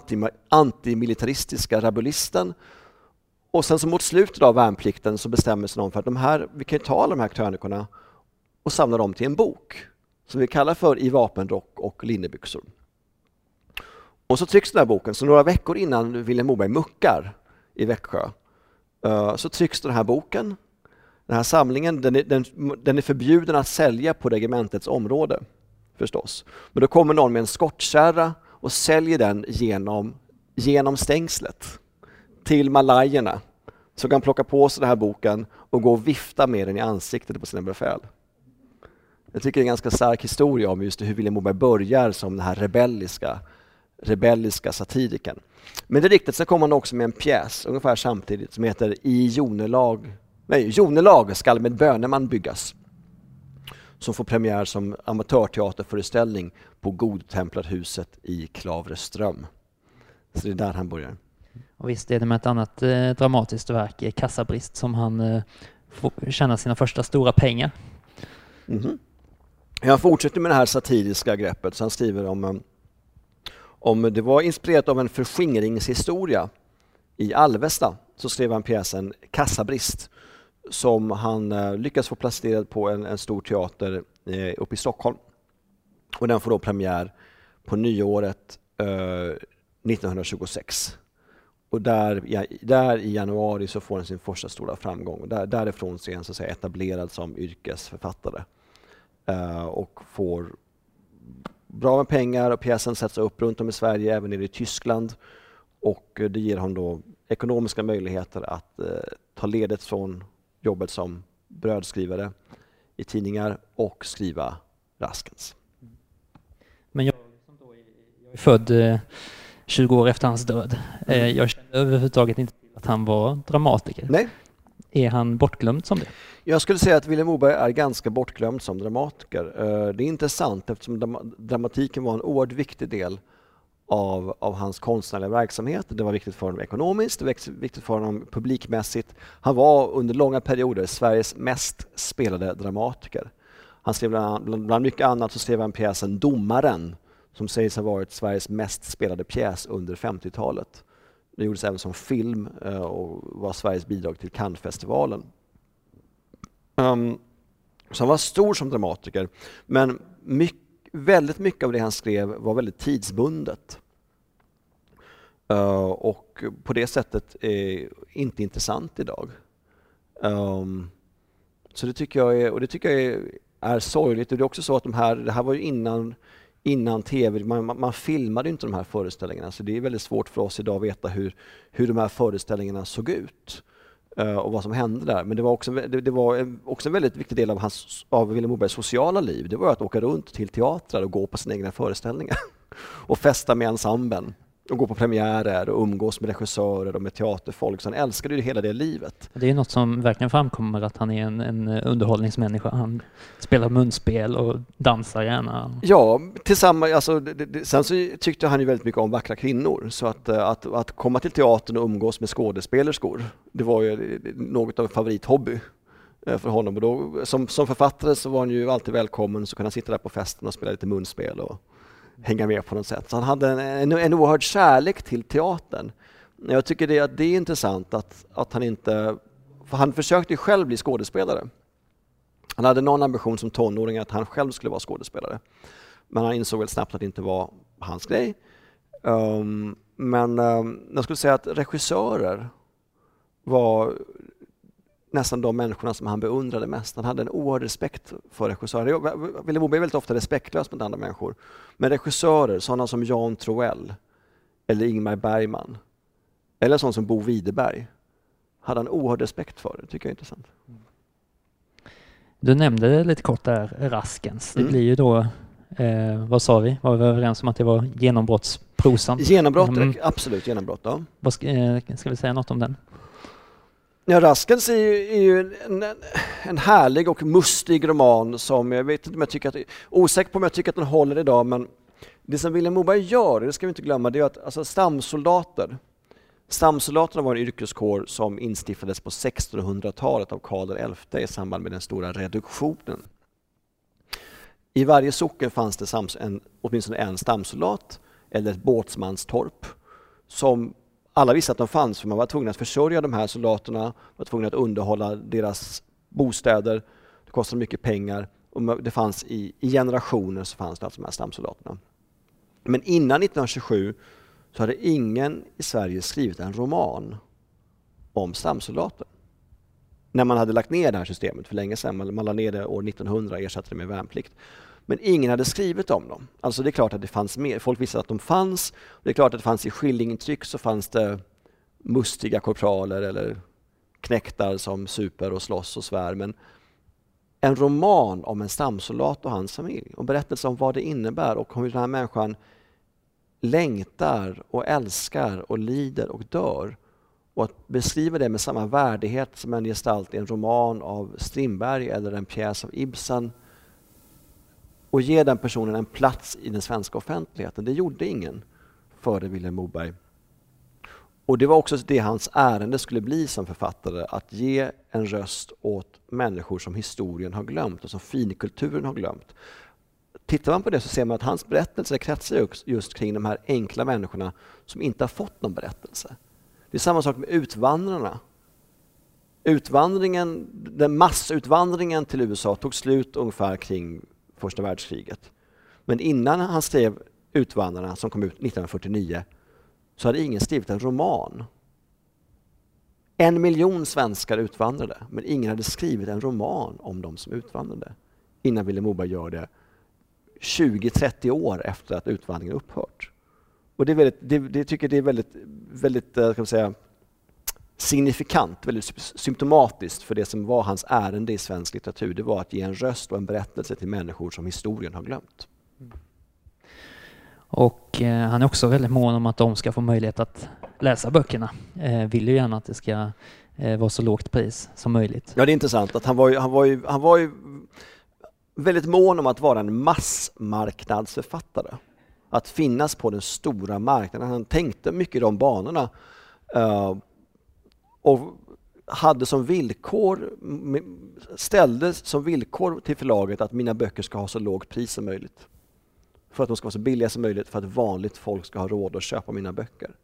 antimilitaristiska rabulisten och sen så mot slutet av värnplikten så bestämmer sig någon för att de här, vi kan ta alla de här krönikorna och samla dem till en bok som vi kallar för I vapenrock och linnebyxor. Och så trycks den här boken, så några veckor innan Vilhelm Moberg muckar i Växjö eh, så trycks den här boken. Den här samlingen den är, den, den är förbjuden att sälja på regementets område förstås. Men då kommer någon med en skottkärra och säljer den genom, genom stängslet till malajerna som kan plocka på sig den här boken och gå och vifta med den i ansiktet på sina befäl. Jag tycker det är en ganska stark historia om just hur Vilhelm Moberg börjar som den här rebelliska, rebelliska satirikern. Men det är riktigt, sen kommer han också med en pjäs ungefär samtidigt som heter I jonelag, nej, jonelag skall med böneman byggas. Som får premiär som amatörteaterföreställning på Godtemplarhuset i Klavreström. Så det är där han börjar. Och visst är det med ett annat eh, dramatiskt verk, eh, Kassabrist, som han eh, får tjäna sina första stora pengar. Mm -hmm. Han fortsätter med det här satiriska greppet, så han skriver om, eh, om det var inspirerat av en förskingringshistoria i Alvesta, så skrev han pjäsen Kassabrist som han eh, lyckas få placerad på en, en stor teater eh, uppe i Stockholm. Och den får då premiär på nyåret eh, 1926. Och där, ja, där i januari så får den sin första stora framgång. Och där, därifrån så är han så att säga, etablerad som yrkesförfattare. Uh, och får bra med pengar och pjäsen sätts upp runt om i Sverige, även nere i Tyskland. Och eh, det ger honom då ekonomiska möjligheter att uh, ta ledigt från jobbet som brödskrivare i tidningar och skriva Raskens. Men jag, jag är född 20 år efter hans död. Eh, mm. Jag kände överhuvudtaget inte till att han var dramatiker. Nej. Är han bortglömd som det? Jag skulle säga att Vilhelm Moberg är ganska bortglömd som dramatiker. Eh, det är intressant eftersom dramatiken var en oerhört viktig del av, av hans konstnärliga verksamhet. Det var viktigt för honom ekonomiskt, det var viktigt för honom publikmässigt. Han var under långa perioder Sveriges mest spelade dramatiker. Han skrev bland, bland mycket annat så skrev han pjäsen Domaren som sägs ha varit Sveriges mest spelade pjäs under 50-talet. Det gjordes även som film eh, och var Sveriges bidrag till Cannesfestivalen. Um, så han var stor som dramatiker, men mycket, väldigt mycket av det han skrev var väldigt tidsbundet. Uh, och på det sättet är inte intressant idag. Um, så det tycker jag är, och det tycker jag är, är sorgligt. Och det är också så att de här, det här var ju innan innan tv. Man, man, filmade inte de här föreställningarna så det är väldigt svårt för oss idag att veta hur, hur de här föreställningarna såg ut eh, och vad som hände där. Men det var också, det, det var också en väldigt viktig del av, hans, av Vilhelm Mobergs sociala liv. Det var att åka runt till teatrar och gå på sina egna föreställningar och festa med ensemblen och gå på premiärer och umgås med regissörer och med teaterfolk. Så han älskade ju hela det livet. Det är något som verkligen framkommer att han är en, en underhållningsmänniska. Han spelar munspel och dansar gärna. Ja, tillsammans, alltså, det, det, sen så tyckte han ju väldigt mycket om vackra kvinnor. Så att, eh, att, att komma till teatern och umgås med skådespelerskor, det var ju något av en favorithobby eh, för honom. Och då, som, som författare så var han ju alltid välkommen, så kunde han sitta där på festen och spela lite munspel. Och, hänga med på något sätt. Så han hade en, en, en oerhörd kärlek till teatern. Jag tycker det, att det är intressant att, att han inte... För han försökte ju själv bli skådespelare. Han hade någon ambition som tonåring att han själv skulle vara skådespelare. Men han insåg väl snabbt att det inte var hans grej. Um, men um, jag skulle säga att regissörer var nästan de människorna som han beundrade mest. Han hade en oerhörd respekt för regissörer. Vilhelm Moberg är väldigt ofta respektlös mot andra människor. Men regissörer, sådana som Jan Troell eller Ingmar Bergman eller sådana som Bo Widerberg hade han oerhörd respekt för. Det tycker jag är intressant. Du nämnde lite kort där Raskens. Det mm. blir ju då, eh, vad sa vi? Var vi överens om att det var genombrottsprosan? Genombrott, mm. absolut genombrott. Ja. Vad ska, eh, ska vi säga något om den? Ja, Raskens är ju, är ju en, en, härlig och mustig roman som jag vet inte om jag tycker att, osäker på om jag tycker att den håller idag, men det som Vilhelm Moberg gör, det ska vi inte glömma, det är att alltså, stamsoldater, stamsoldaterna var en yrkeskår som instiftades på 1600-talet av Karl XI i samband med den stora reduktionen. I varje socken fanns det en, åtminstone en stamsoldat eller ett båtsmanstorp som alla visste att de fanns för man var tvungen att försörja de här soldaterna, var tvungen att underhålla deras bostäder. Det kostade mycket pengar och det fanns i, i generationer så fanns det alltså de här stamsoldaterna. Men innan 1927 så hade ingen i Sverige skrivit en roman om stamsoldater. När man hade lagt ner det här systemet för länge sedan, man, man lade ner det år 1900 och ersatte det med värnplikt. Men ingen hade skrivit om dem. Alltså det är klart att det fanns mer. Folk visste att de fanns. Det är klart att det fanns i skillingtryck så fanns det mustiga korpraler eller knäktar som super och slåss och svär. Men en roman om en stamsoldat och hans familj och berättelse om vad det innebär och hur den här människan längtar och älskar och lider och dör. Och att beskriva det med samma värdighet som en gestalt i en roman av Strindberg eller en pjäs av Ibsen och ge den personen en plats i den svenska offentligheten. Det gjorde ingen före Vilhelm Moberg. Och det var också det hans ärende skulle bli som författare, att ge en röst åt människor som historien har glömt och som finkulturen har glömt. Tittar man på det så ser man att hans berättelse kretsar just kring de här enkla människorna som inte har fått någon berättelse. Det är samma sak med utvandrarna. Utvandringen, den massutvandringen till USA tog slut ungefär kring första världskriget. Men innan han skrev Utvandrarna som kom ut 1949 så hade ingen skrivit en roman. En miljon svenskar utvandrade, men ingen hade skrivit en roman om de som utvandrade innan Vilhelm Moberg gör det 20-30 år efter att utvandringen upphört. Och det, är väldigt, det, det tycker det är väldigt, väldigt eh, kan man säga, signifikant, väldigt symptomatiskt för det som var hans ärende i svensk litteratur. Det var att ge en röst och en berättelse till människor som historien har glömt. Och eh, han är också väldigt mån om att de ska få möjlighet att läsa böckerna. Eh, vill ju gärna att det ska eh, vara så lågt pris som möjligt. Ja, det är intressant att han var ju, han var ju, han var ju väldigt mån om att vara en massmarknadsförfattare. Att finnas på den stora marknaden. Han tänkte mycket i de banorna. Och hade som villkor, ställde som villkor till förlaget att mina böcker ska ha så lågt pris som möjligt. För att de ska vara så billiga som möjligt för att vanligt folk ska ha råd att köpa mina böcker.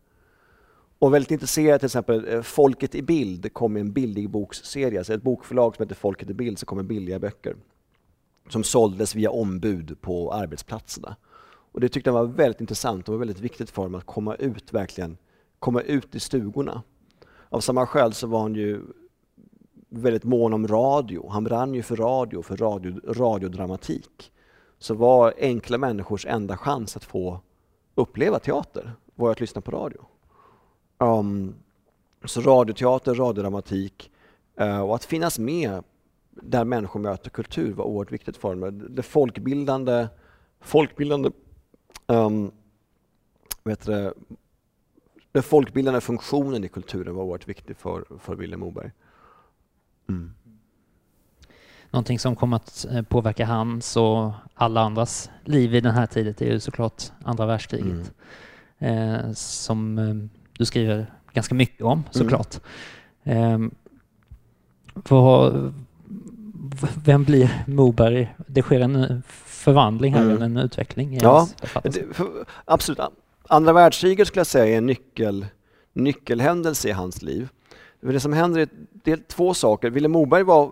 Och väldigt intresserad till exempel eh, Folket i bild kom med en billig boksserie, alltså ett bokförlag som heter Folket i bild som kommer billiga böcker. Som såldes via ombud på arbetsplatserna. Och det tyckte jag var väldigt intressant och var väldigt viktigt för dem att komma ut verkligen, komma ut i stugorna. Av samma skäl så var han ju väldigt mån om radio. Han brann ju för radio, för radio, radiodramatik. Så var enkla människors enda chans att få uppleva teater var att lyssna på radio. Um, så radioteater, radiodramatik uh, och att finnas med där människor möter kultur var oerhört viktigt för honom. Det folkbildande, folkbildande ehm, um, vet det, den folkbildande funktionen i kulturen var oerhört viktig för, för Vilhelm Moberg. Mm. Någonting som kommer att eh, påverka hans och alla andras liv i den här tiden är ju såklart andra världskriget. Mm. Eh, som eh, du skriver ganska mycket om mm. såklart. Mm. Eh, för, vem blir Moberg? Det sker en förvandling här, mm. en utveckling i ja, det, Absolut. Andra världskriget skulle jag säga är en nyckel, nyckelhändelse i hans liv. Det som händer är det är två saker. Vilhelm Moberg, var, eh,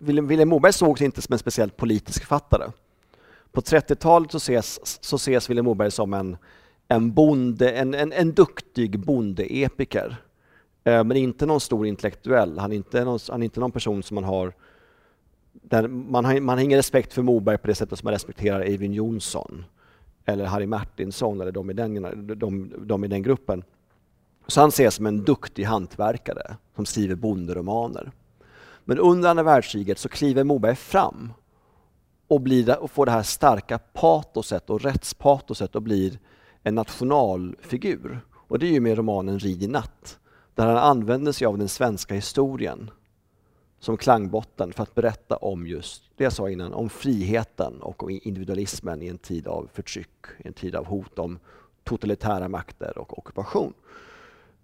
Vilhelm Moberg sågs inte som en speciellt politisk författare. På 30-talet så ses, så ses Vilhelm Moberg som en, en, bonde, en, en, en duktig bondeepiker. Eh, men inte någon stor intellektuell. Han är inte någon, han är inte någon person som man har där man, har man har ingen respekt för Moberg på det sättet som man respekterar Eivind Johnson eller Harry Martinsson eller de i den, de, de i den gruppen. Så han ses som en duktig hantverkare som skriver bonderomaner. Men under andra världskriget så kliver Moberg fram och, blir, och får det här starka patoset och rättspatoset och blir en nationalfigur. Och det är ju med romanen Rid i natt, där han använder sig av den svenska historien som klangbotten för att berätta om just det jag sa innan, om friheten och om individualismen i en tid av förtryck, i en tid av hot om totalitära makter och ockupation.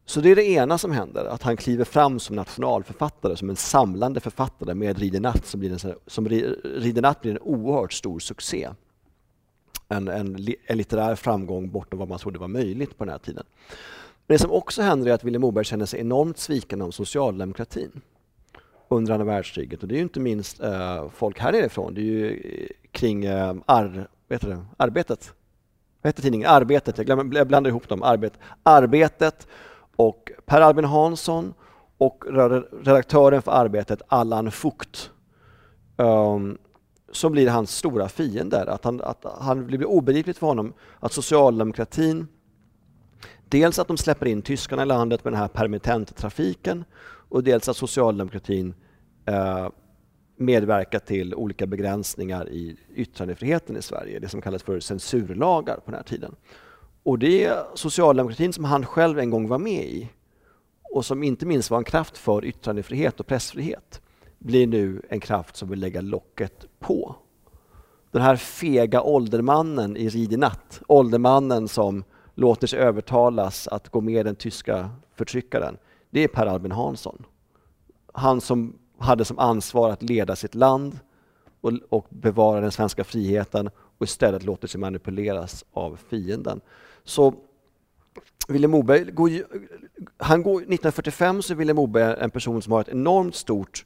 Så det är det ena som händer, att han kliver fram som nationalförfattare, som en samlande författare med Ridenatt som, blir en, som Ridenatt blir en oerhört stor succé. En, en, en litterär framgång bortom vad man trodde var möjligt på den här tiden. Men det som också händer är att Vilhelm Moberg känner sig enormt sviken av socialdemokratin under andra världskriget. Och det är ju inte minst eh, folk här nerifrån. Det är ju eh, kring eh, ar, vet det, Arbetet. Vad heter tidningen? Arbetet. Jag, glömmer, jag blandar ihop dem. Arbet, arbetet och Per Albin Hansson och redaktören för Arbetet, Allan Fukt. Um, ehm, så blir hans stora fiender. Att han, att han blir obegripligt för honom att socialdemokratin Dels att de släpper in tyskarna i landet med den här permittenttrafiken och dels att socialdemokratin Eh, medverka till olika begränsningar i yttrandefriheten i Sverige, det som kallas för censurlagar på den här tiden. Och det är socialdemokratin som han själv en gång var med i och som inte minst var en kraft för yttrandefrihet och pressfrihet blir nu en kraft som vill lägga locket på. Den här fega åldermannen i Rid i natt, åldermannen som låter sig övertalas att gå med den tyska förtryckaren, det är Per Albin Hansson. Han som hade som ansvar att leda sitt land och, och bevara den svenska friheten och istället låter sig manipuleras av fienden. Så Vilhelm Moberg, han går, 1945 så är Vilhelm Moberg en person som har ett enormt stort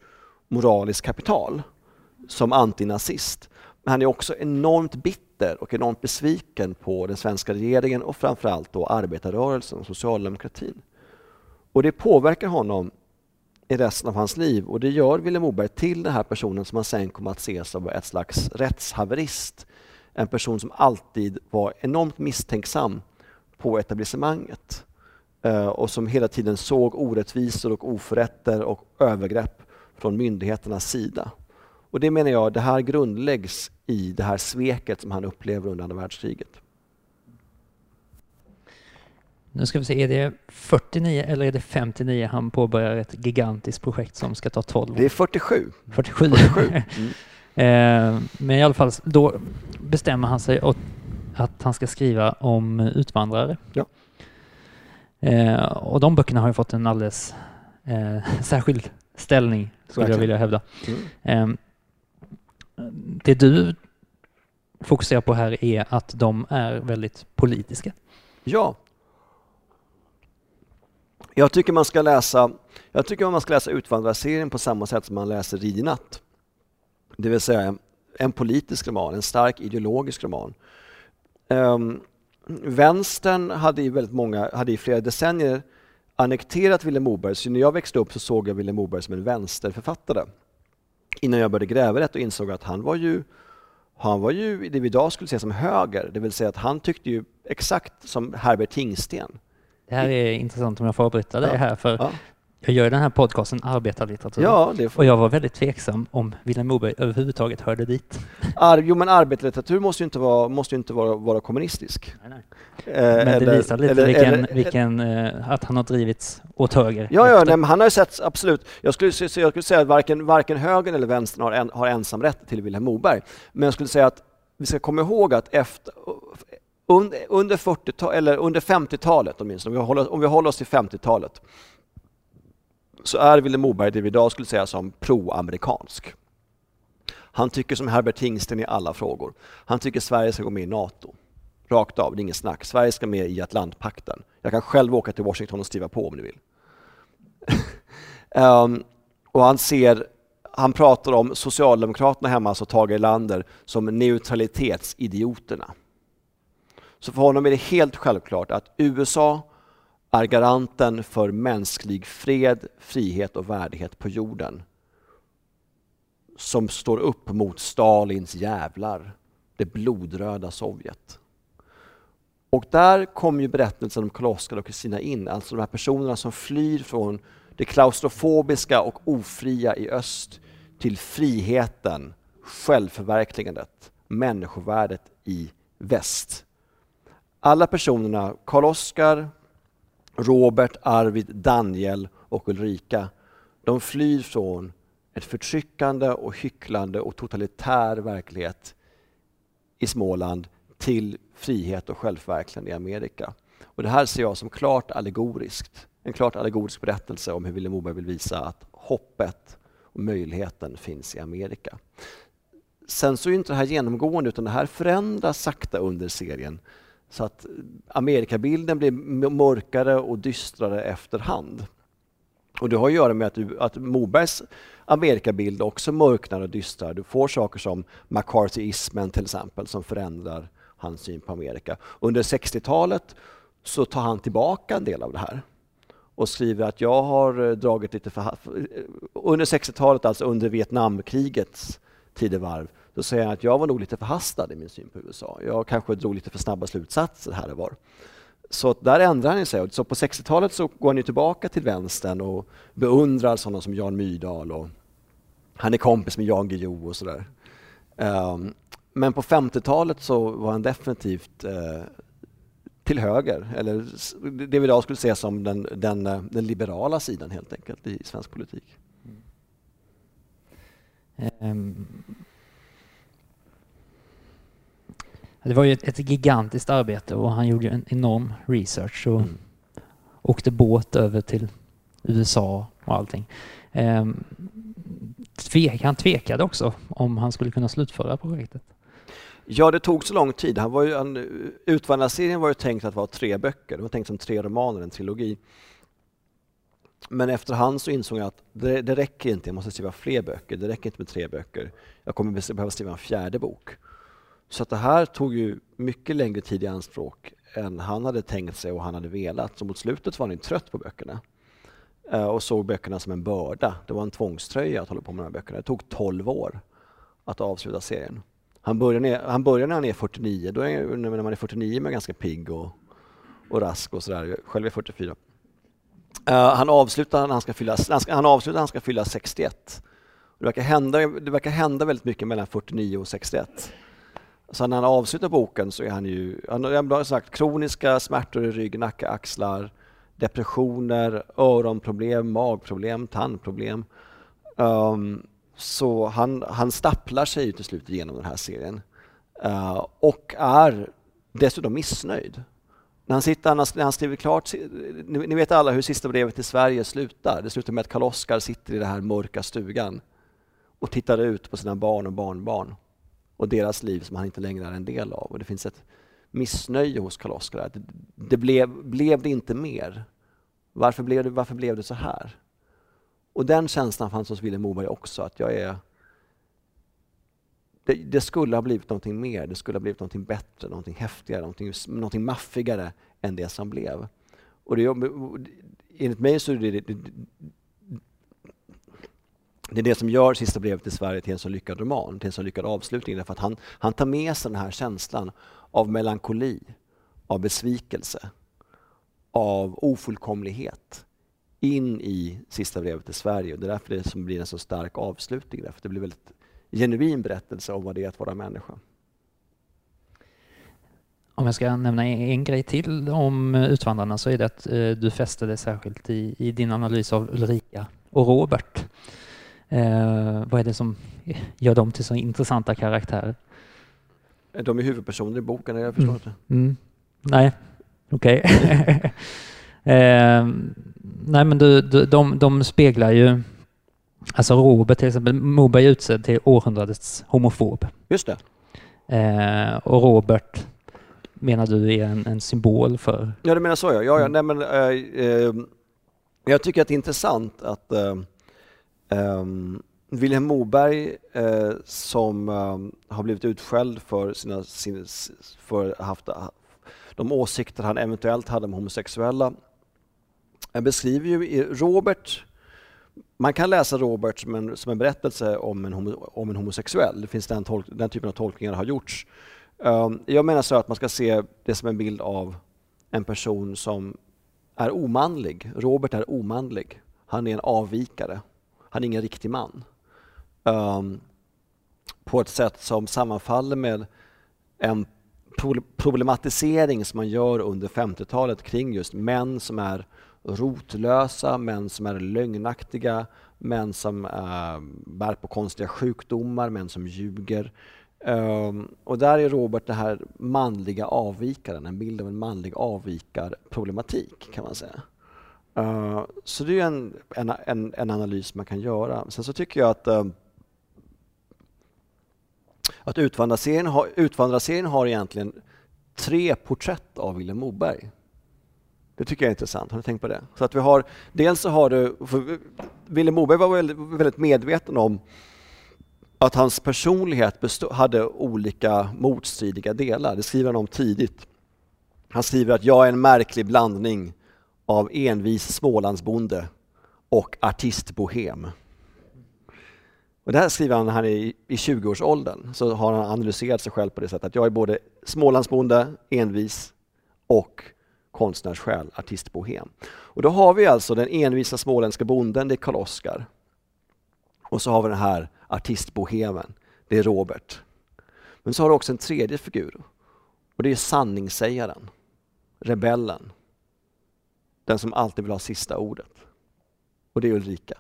moraliskt kapital som antinazist. Men han är också enormt bitter och enormt besviken på den svenska regeringen och framförallt då arbetarrörelsen och socialdemokratin. Och det påverkar honom i resten av hans liv och det gör Vilhelm Moberg till den här personen som han sen kommer att se som ett slags rättshaverist. En person som alltid var enormt misstänksam på etablissemanget eh, och som hela tiden såg orättvisor och oförrätter och övergrepp från myndigheternas sida. Och det menar jag, det här grundläggs i det här sveket som han upplever under andra världskriget. Nu ska vi se, är det 49 eller är det 59 han påbörjar ett gigantiskt projekt som ska ta 12 år? Det är 47. 47. 47. Mm. Men i alla fall, då bestämmer han sig att han ska skriva om utvandrare. Ja. Eh, och de böckerna har ju fått en alldeles eh, särskild ställning, skulle jag vilja hävda. Mm. Eh, det du fokuserar på här är att de är väldigt politiska. Ja. Jag tycker man ska läsa, jag tycker man ska läsa Utvandrarserien på samma sätt som man läser Rid i natt. Det vill säga en politisk roman, en stark ideologisk roman. Um, vänstern hade i väldigt många, hade i flera decennier annekterat Vilhelm Moberg, så när jag växte upp så såg jag Vilhelm Moberg som en vänsterförfattare. Innan jag började gräva rätt och insåg att han var ju han var ju det vi idag skulle se som höger, det vill säga att han tyckte ju exakt som Herbert Tingsten. Det här är intressant om jag får avbryta dig här, för ja. Jag gör den här podcasten arbetarlitteratur ja, det får... och jag var väldigt tveksam om Vilhelm Moberg överhuvudtaget hörde dit. Ar jo, men arbetarlitteratur måste ju inte vara, måste inte vara, vara kommunistisk. Nej, nej. Eh, men eller, det visar lite eller, vilken, eller, vilken eh, att han har drivits åt höger. Ja, ja nej, han har ju sett, absolut. Jag skulle, jag skulle säga att varken, varken högern eller vänstern har, en, har ensamrätt till Vilhelm Moberg. Men jag skulle säga att vi ska komma ihåg att efter, under, under 40 eller under 50-talet åtminstone, om vi håller, om vi håller oss till 50-talet, så är Vilhelm Moberg det vi idag skulle säga som pro-amerikansk. Han tycker som Herbert Tingsten i alla frågor. Han tycker Sverige ska gå med i NATO. Rakt av, det är inget snack. Sverige ska med i Atlantpakten. Jag kan själv åka till Washington och skriva på om ni vill. um, och han ser, han pratar om Socialdemokraterna hemma, alltså Tage Erlander, som neutralitetsidioterna. Så för honom är det helt självklart att USA är garanten för mänsklig fred, frihet och värdighet på jorden. Som står upp mot Stalins jävlar, det blodröda Sovjet. Och där kommer ju berättelsen om Karl-Oskar och Kristina in, alltså de här personerna som flyr från det klaustrofobiska och ofria i öst till friheten, självförverkligandet, människovärdet i väst. Alla personerna, Karl-Oskar, Robert, Arvid, Daniel och Ulrika, de flyr från ett förtryckande och hycklande och totalitär verklighet i Småland till frihet och självförverkligande i Amerika. Och det här ser jag som klart allegoriskt. En klart allegorisk berättelse om hur Vilhelm Moberg vill visa att hoppet och möjligheten finns i Amerika. Sen så är inte det här genomgående utan det här förändras sakta under serien. Så att Amerikabilden blir mörkare och dystrare efterhand. Och det har att göra med att, att Mobergs Amerikabild också mörknar och dystrar. Du får saker som McCarthyismen till exempel som förändrar hans syn på Amerika. Under 60-talet så tar han tillbaka en del av det här och skriver att jag har eh, dragit lite för... Eh, under 60-talet, alltså under Vietnamkrigets tidevarv, då säger han att jag var nog lite förhastad i min syn på USA. Jag kanske drog lite för snabba slutsatser här och var. Så där ändrar han sig. Så på 60-talet så går han ju tillbaka till vänstern och beundrar sådana som Jan Myrdal och han är kompis med Jan Guillou och sådär. Um, men på 50-talet så var han definitivt eh, till höger, eller det vi idag skulle se som den, den, eh, den liberala sidan helt enkelt i svensk politik. Um, det var ju ett, ett, gigantiskt arbete och han gjorde en enorm research och mm. åkte båt över till USA och allting. Um, tvek, han tvekade också om han skulle kunna slutföra projektet. Ja, det tog så lång tid. Han var ju, han, Utvandrarserien var ju tänkt att vara tre böcker. Det var tänkt som tre romaner, en trilogi. Men efterhand så insåg jag att det, det räcker inte, jag måste skriva fler böcker. Det räcker inte med tre böcker. Jag kommer behöva skriva en fjärde bok. Så att det här tog ju mycket längre tid i anspråk än han hade tänkt sig och han hade velat. Så mot slutet var han trött på böckerna eh, och såg böckerna som en börda. Det var en tvångströja att hålla på med de här böckerna. Det tog 12 år att avsluta serien. Han börjar, ner, han börjar när han är 49, då är, när man är 49 är man ganska pigg och, och rask och sådär. Själv är 44. Uh, eh, han avslutar när han ska fylla, han, ska, han avslutar han ska fylla 61. Det verkar, hända, det verkar hända väldigt mycket mellan 49 och 61. Så när han avslutar boken så är han ju, han har sagt kroniska smärtor i rygg, nacke, axlar, depressioner, öronproblem, magproblem, tandproblem. Um, så han, han stapplar sig till slut genom den här serien uh, och är dessutom missnöjd. När han, sitter, när han skriver klart, ni, ni vet alla hur sista brevet till Sverige slutar. Det slutar med att Karl-Oskar sitter i den här mörka stugan och tittar ut på sina barn och barnbarn och deras liv som han inte längre är en del av. Och det finns ett missnöje hos Karl-Oskar. Det, det blev, blev det inte mer? Varför blev det, varför blev det så här? Och den känslan fanns hos Vilhelm Moberg också, att jag är... Det, det, skulle ha blivit någonting mer, det skulle ha blivit någonting bättre, någonting häftigare, någonting, någonting maffigare än det som blev. Och det, enligt mig så är det, det, det är det som gör Sista brevet till Sverige till en så lyckad roman, till en så lyckad avslutning. Därför att han, han tar med sig den här känslan av melankoli, av besvikelse, av ofullkomlighet in i sista brevet till Sverige. Och det är därför det som blir en så stark avslutning. Därför det blir en väldigt genuin berättelse om vad det är att vara människa. Om jag ska nämna en grej till om Utvandrarna så är det att eh, du fäste dig särskilt i, i din analys av Ulrika och Robert. Eh, vad är det som gör dem till så intressanta karaktärer? De är huvudpersoner i boken, jag förstår mm. inte. Mm. Nej, okej. Okay. eh, nej, men du, du, de, de speglar ju Alltså Robert till exempel, Moberg är utsedd till århundradets homofob. Just det. Eh, och Robert menar du är en, en, symbol för? Ja, du menar så ja. ja, ja nej, men, eh, eh, jag tycker att det är intressant att eh, Ehm, um, Vilhelm Moberg eh, som eh, har blivit utskälld för, sina, sin, för haft, eh, de åsikter han eventuellt hade om homosexuella Han beskriver ju Robert man kan läsa Robert som en, som en berättelse om en, homo, om en homosexuell. Det finns den, tolk, den typen av tolkningar har gjorts. Um, jag menar så att man ska se det som en bild av en person som är omanlig. Robert är omanlig. Han är en avvikare han är ingen riktig man. Um, på ett sätt som sammanfaller med en problematisering som man gör under 50-talet kring just män som är rotlösa, män som är lögnaktiga, män som uh, bär på konstiga sjukdomar, män som ljuger. Um, och där är Robert den här manliga avvikaren, en bild av en manlig avvikarproblematik kan man säga. Uh, så det är en, en, en, en, analys man kan göra. Sen så tycker jag att, uh, att Utvandrarserien har, Utvandrarserien har egentligen tre porträtt av Vilhelm Moberg. Det tycker jag är intressant. Har ni tänkt på det? Så att vi har, dels så har du, Vilhelm Moberg var väldigt, väldigt, medveten om att hans personlighet bestod, hade olika motstridiga delar. Det skriver han om tidigt. Han skriver att jag är en märklig blandning av envis Smålandsbonde och artistbohem. Och det här skriver han när han är i, 20-årsåldern. Så har han analyserat sig själv på det sättet att jag är både Smålandsbonde, envis och konstnärssjäl, artistbohem. Och då har vi alltså den envisa småländska bonden, det är Karl-Oskar. Och så har vi den här artistbohemen, det är Robert. Men så har du också en tredje figur och det är sanningssägaren, rebellen. Den som alltid vill ha sista ordet. Och det är Ulrika.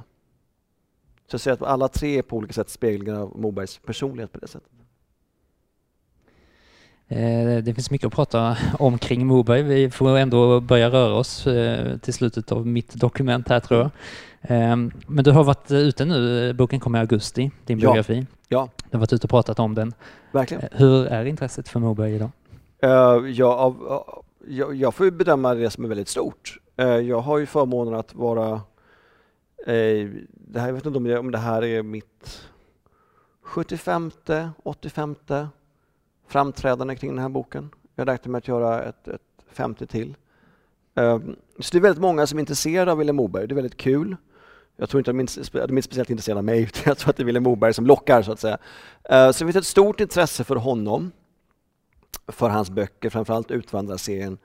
Så jag säger att alla tre är på olika sätt speglingar av Mobergs personlighet på det sättet. Eh, det finns mycket att prata om kring Moberg. Vi får ändå börja röra oss eh, till slutet av mitt dokument här tror jag. Ehm, men du har varit ute nu, boken kom i augusti, din Ja. biografi. Ja, Du har varit ute och pratat om den. verkligen. Eh, Hur är intresset för Moberg idag? Uh, jag, av, av- jag, jag får bedöma det som är väldigt stort. Eh, jag har ju förmånen att vara... Eh, det här, jag vet inte om det, om det här är mitt 75, 85 framträdande kring den här boken. Jag räknar med att göra ett, ett 50 till. Ehm, så det är väldigt många som är intresserade av Vilhelm Moberg. Det är väldigt kul. Jag tror inte att de är speciellt intresserade av mig, utan jag tror att det är Vilhelm Moberg som lockar så att säga. Ehm, så det finns ett stort intresse för honom för hans böcker, framförallt Utvandrarserien.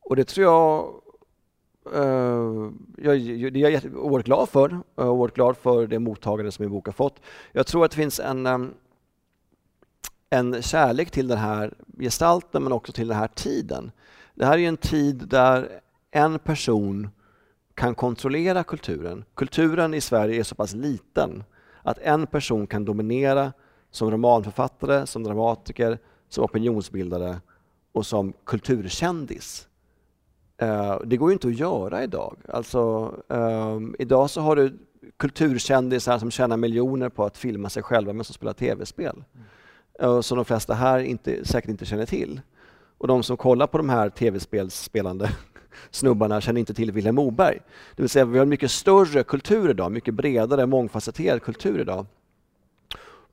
Och det tror jag Uh, jag, jag, det är jag oerhört glad för. Uh, oerhört glad för det mottagande som min bok har fått. Jag tror att det finns en, um, en kärlek till den här gestalten men också till den här tiden. Det här är ju en tid där en person kan kontrollera kulturen. Kulturen i Sverige är så pass liten att en person kan dominera som romanförfattare, som dramatiker, som opinionsbildare och som kulturkändis. Eh, det går ju inte att göra idag. Alltså, ehm, idag så har du kulturkändisar som tjänar miljoner på att filma sig själva men som spelar tv-spel. Eh, som de flesta här inte, säkert inte känner till. Och de som kollar på de här tv-spelsspelande snubbarna känner inte till Vilhelm Moberg. Det vill säga vi har en mycket större kultur idag, mycket bredare, mångfacetterad kultur idag.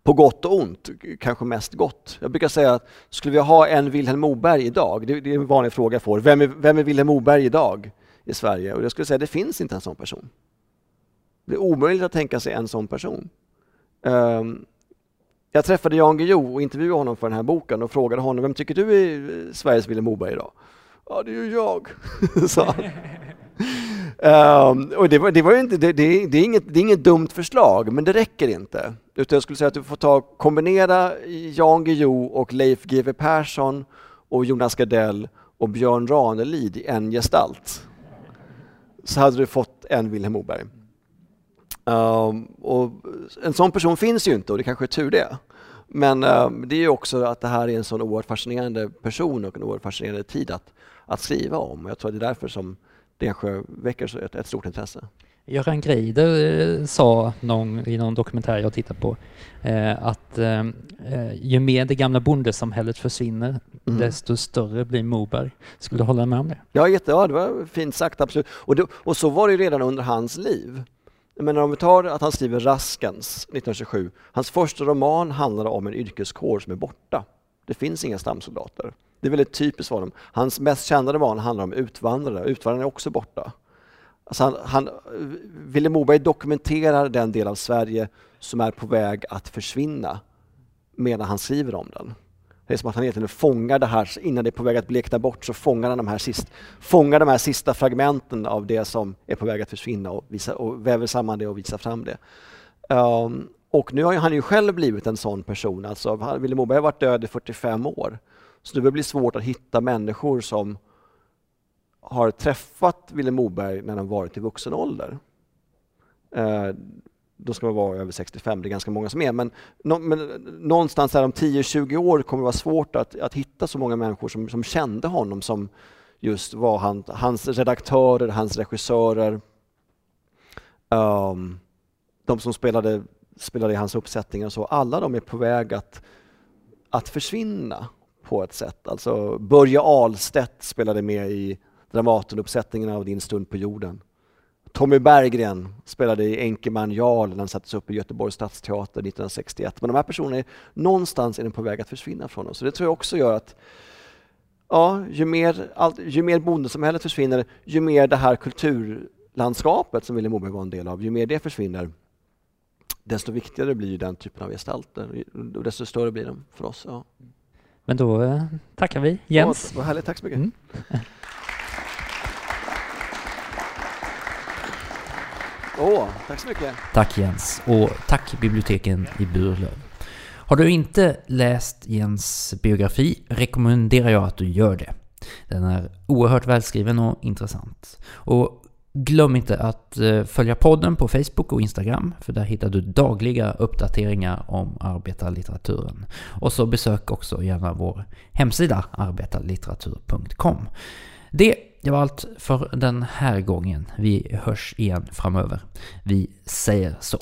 På gott och ont, kanske mest gott. Jag brukar säga att skulle vi ha en Vilhelm Moberg idag, det, det är en vanlig fråga jag får, vem är, vem är Vilhelm Moberg idag i Sverige? Och jag skulle säga det finns inte en sån person. Det är omöjligt att tänka sig en sån person. Um, jag träffade Jan Guillou och intervjuade honom för den här boken och frågade honom, vem tycker du är Sveriges Vilhelm Moberg idag? Ja, det är ju jag, sa han. Um, och det, var, det, var inte, det, det, det, är inget, det är inget dumt förslag, men det räcker inte. Utan jag skulle säga att du får ta, kombinera Jan Guillou och Leif GW Persson och Jonas Gardell och Björn Ranelid i en gestalt. Så hade du fått en Vilhelm Moberg. Um, och en sån person finns ju inte och det kanske är tur det. Men um, det är ju också att det här är en sån oerhört fascinerande person och en oerhört fascinerande tid att, att skriva om. Jag tror att det är därför som det kanske väcker ett, ett stort intresse. Göran Greider eh, sa någon, i någon dokumentär jag tittat på eh, att eh, eh, ju mer det gamla bondesamhället försvinner, Mm. desto större blir Moberg. Skulle du hålla med om det? Ja, jätte, ja, det var fint sagt, absolut. Och, det, och så var det redan under hans liv. Men om vi tar att han skriver Raskens 1927, hans första roman handlar om en yrkeskår som är borta. Det finns inga stamsoldater. Det är väldigt typiskt för honom. Hans mest kända roman handlar om utvandrare. Utvandrarna är också borta. Alltså han, han, Vilhelm Moberg dokumenterar den del av Sverige som är på väg att försvinna medan han skriver om den. Det är som att han egentligen fångar det här, innan det är på väg att blekna bort så fångar han de här, sist, fångar de här sista fragmenten av det som är på väg att försvinna och, visa, och väver samman det och visar fram det. Um, och nu har han ju själv blivit en sån person, alltså Vilhelm Moberg har varit död i 45 år. Så det börjar bli svårt att hitta människor som har träffat Vilhelm Moberg när de varit i vuxen ålder. Eh, då ska man vara över 65, det är ganska många som är, men, no, men någonstans här om 10-20 år kommer det vara svårt att, att hitta så många människor som, som kände honom som just var han, hans redaktörer, hans regissörer, um, de som spelade, spelade i hans uppsättningar och så. Alla de är på väg att, att försvinna på ett sätt. Alltså Börje Ahlstedt spelade med i Dramatenuppsättningen av Din stund på jorden. Tommy Berggren spelade i Enkeman Jarl när han sattes upp i Göteborgs stadsteater 1961. Men de här personerna, är, någonstans är de på väg att försvinna från oss. Så det tror jag också gör att ja, ju, mer, allt, ju mer bondesamhället försvinner, ju mer det här kulturlandskapet som Vilhelm Moberg var en del av, ju mer det försvinner, desto viktigare blir ju den typen av gestalter och desto större blir de för oss. Ja. Men då eh, tackar vi Jens. Ja, vad härligt, tack så mycket. Mm. oh, tack så mycket. Tack Jens och tack biblioteken i Burlöv. Har du inte läst Jens biografi rekommenderar jag att du gör det. Den är oerhört välskriven och intressant. Och glöm inte att eh, följa podden på Facebook och Instagram för där hittar du dagliga uppdateringar om arbetarlitteraturen. Och så besök också gärna vår hemsida arbetarlitteratur.com. Det det var allt för den här gången. Vi hörs igen framöver. Vi säger så.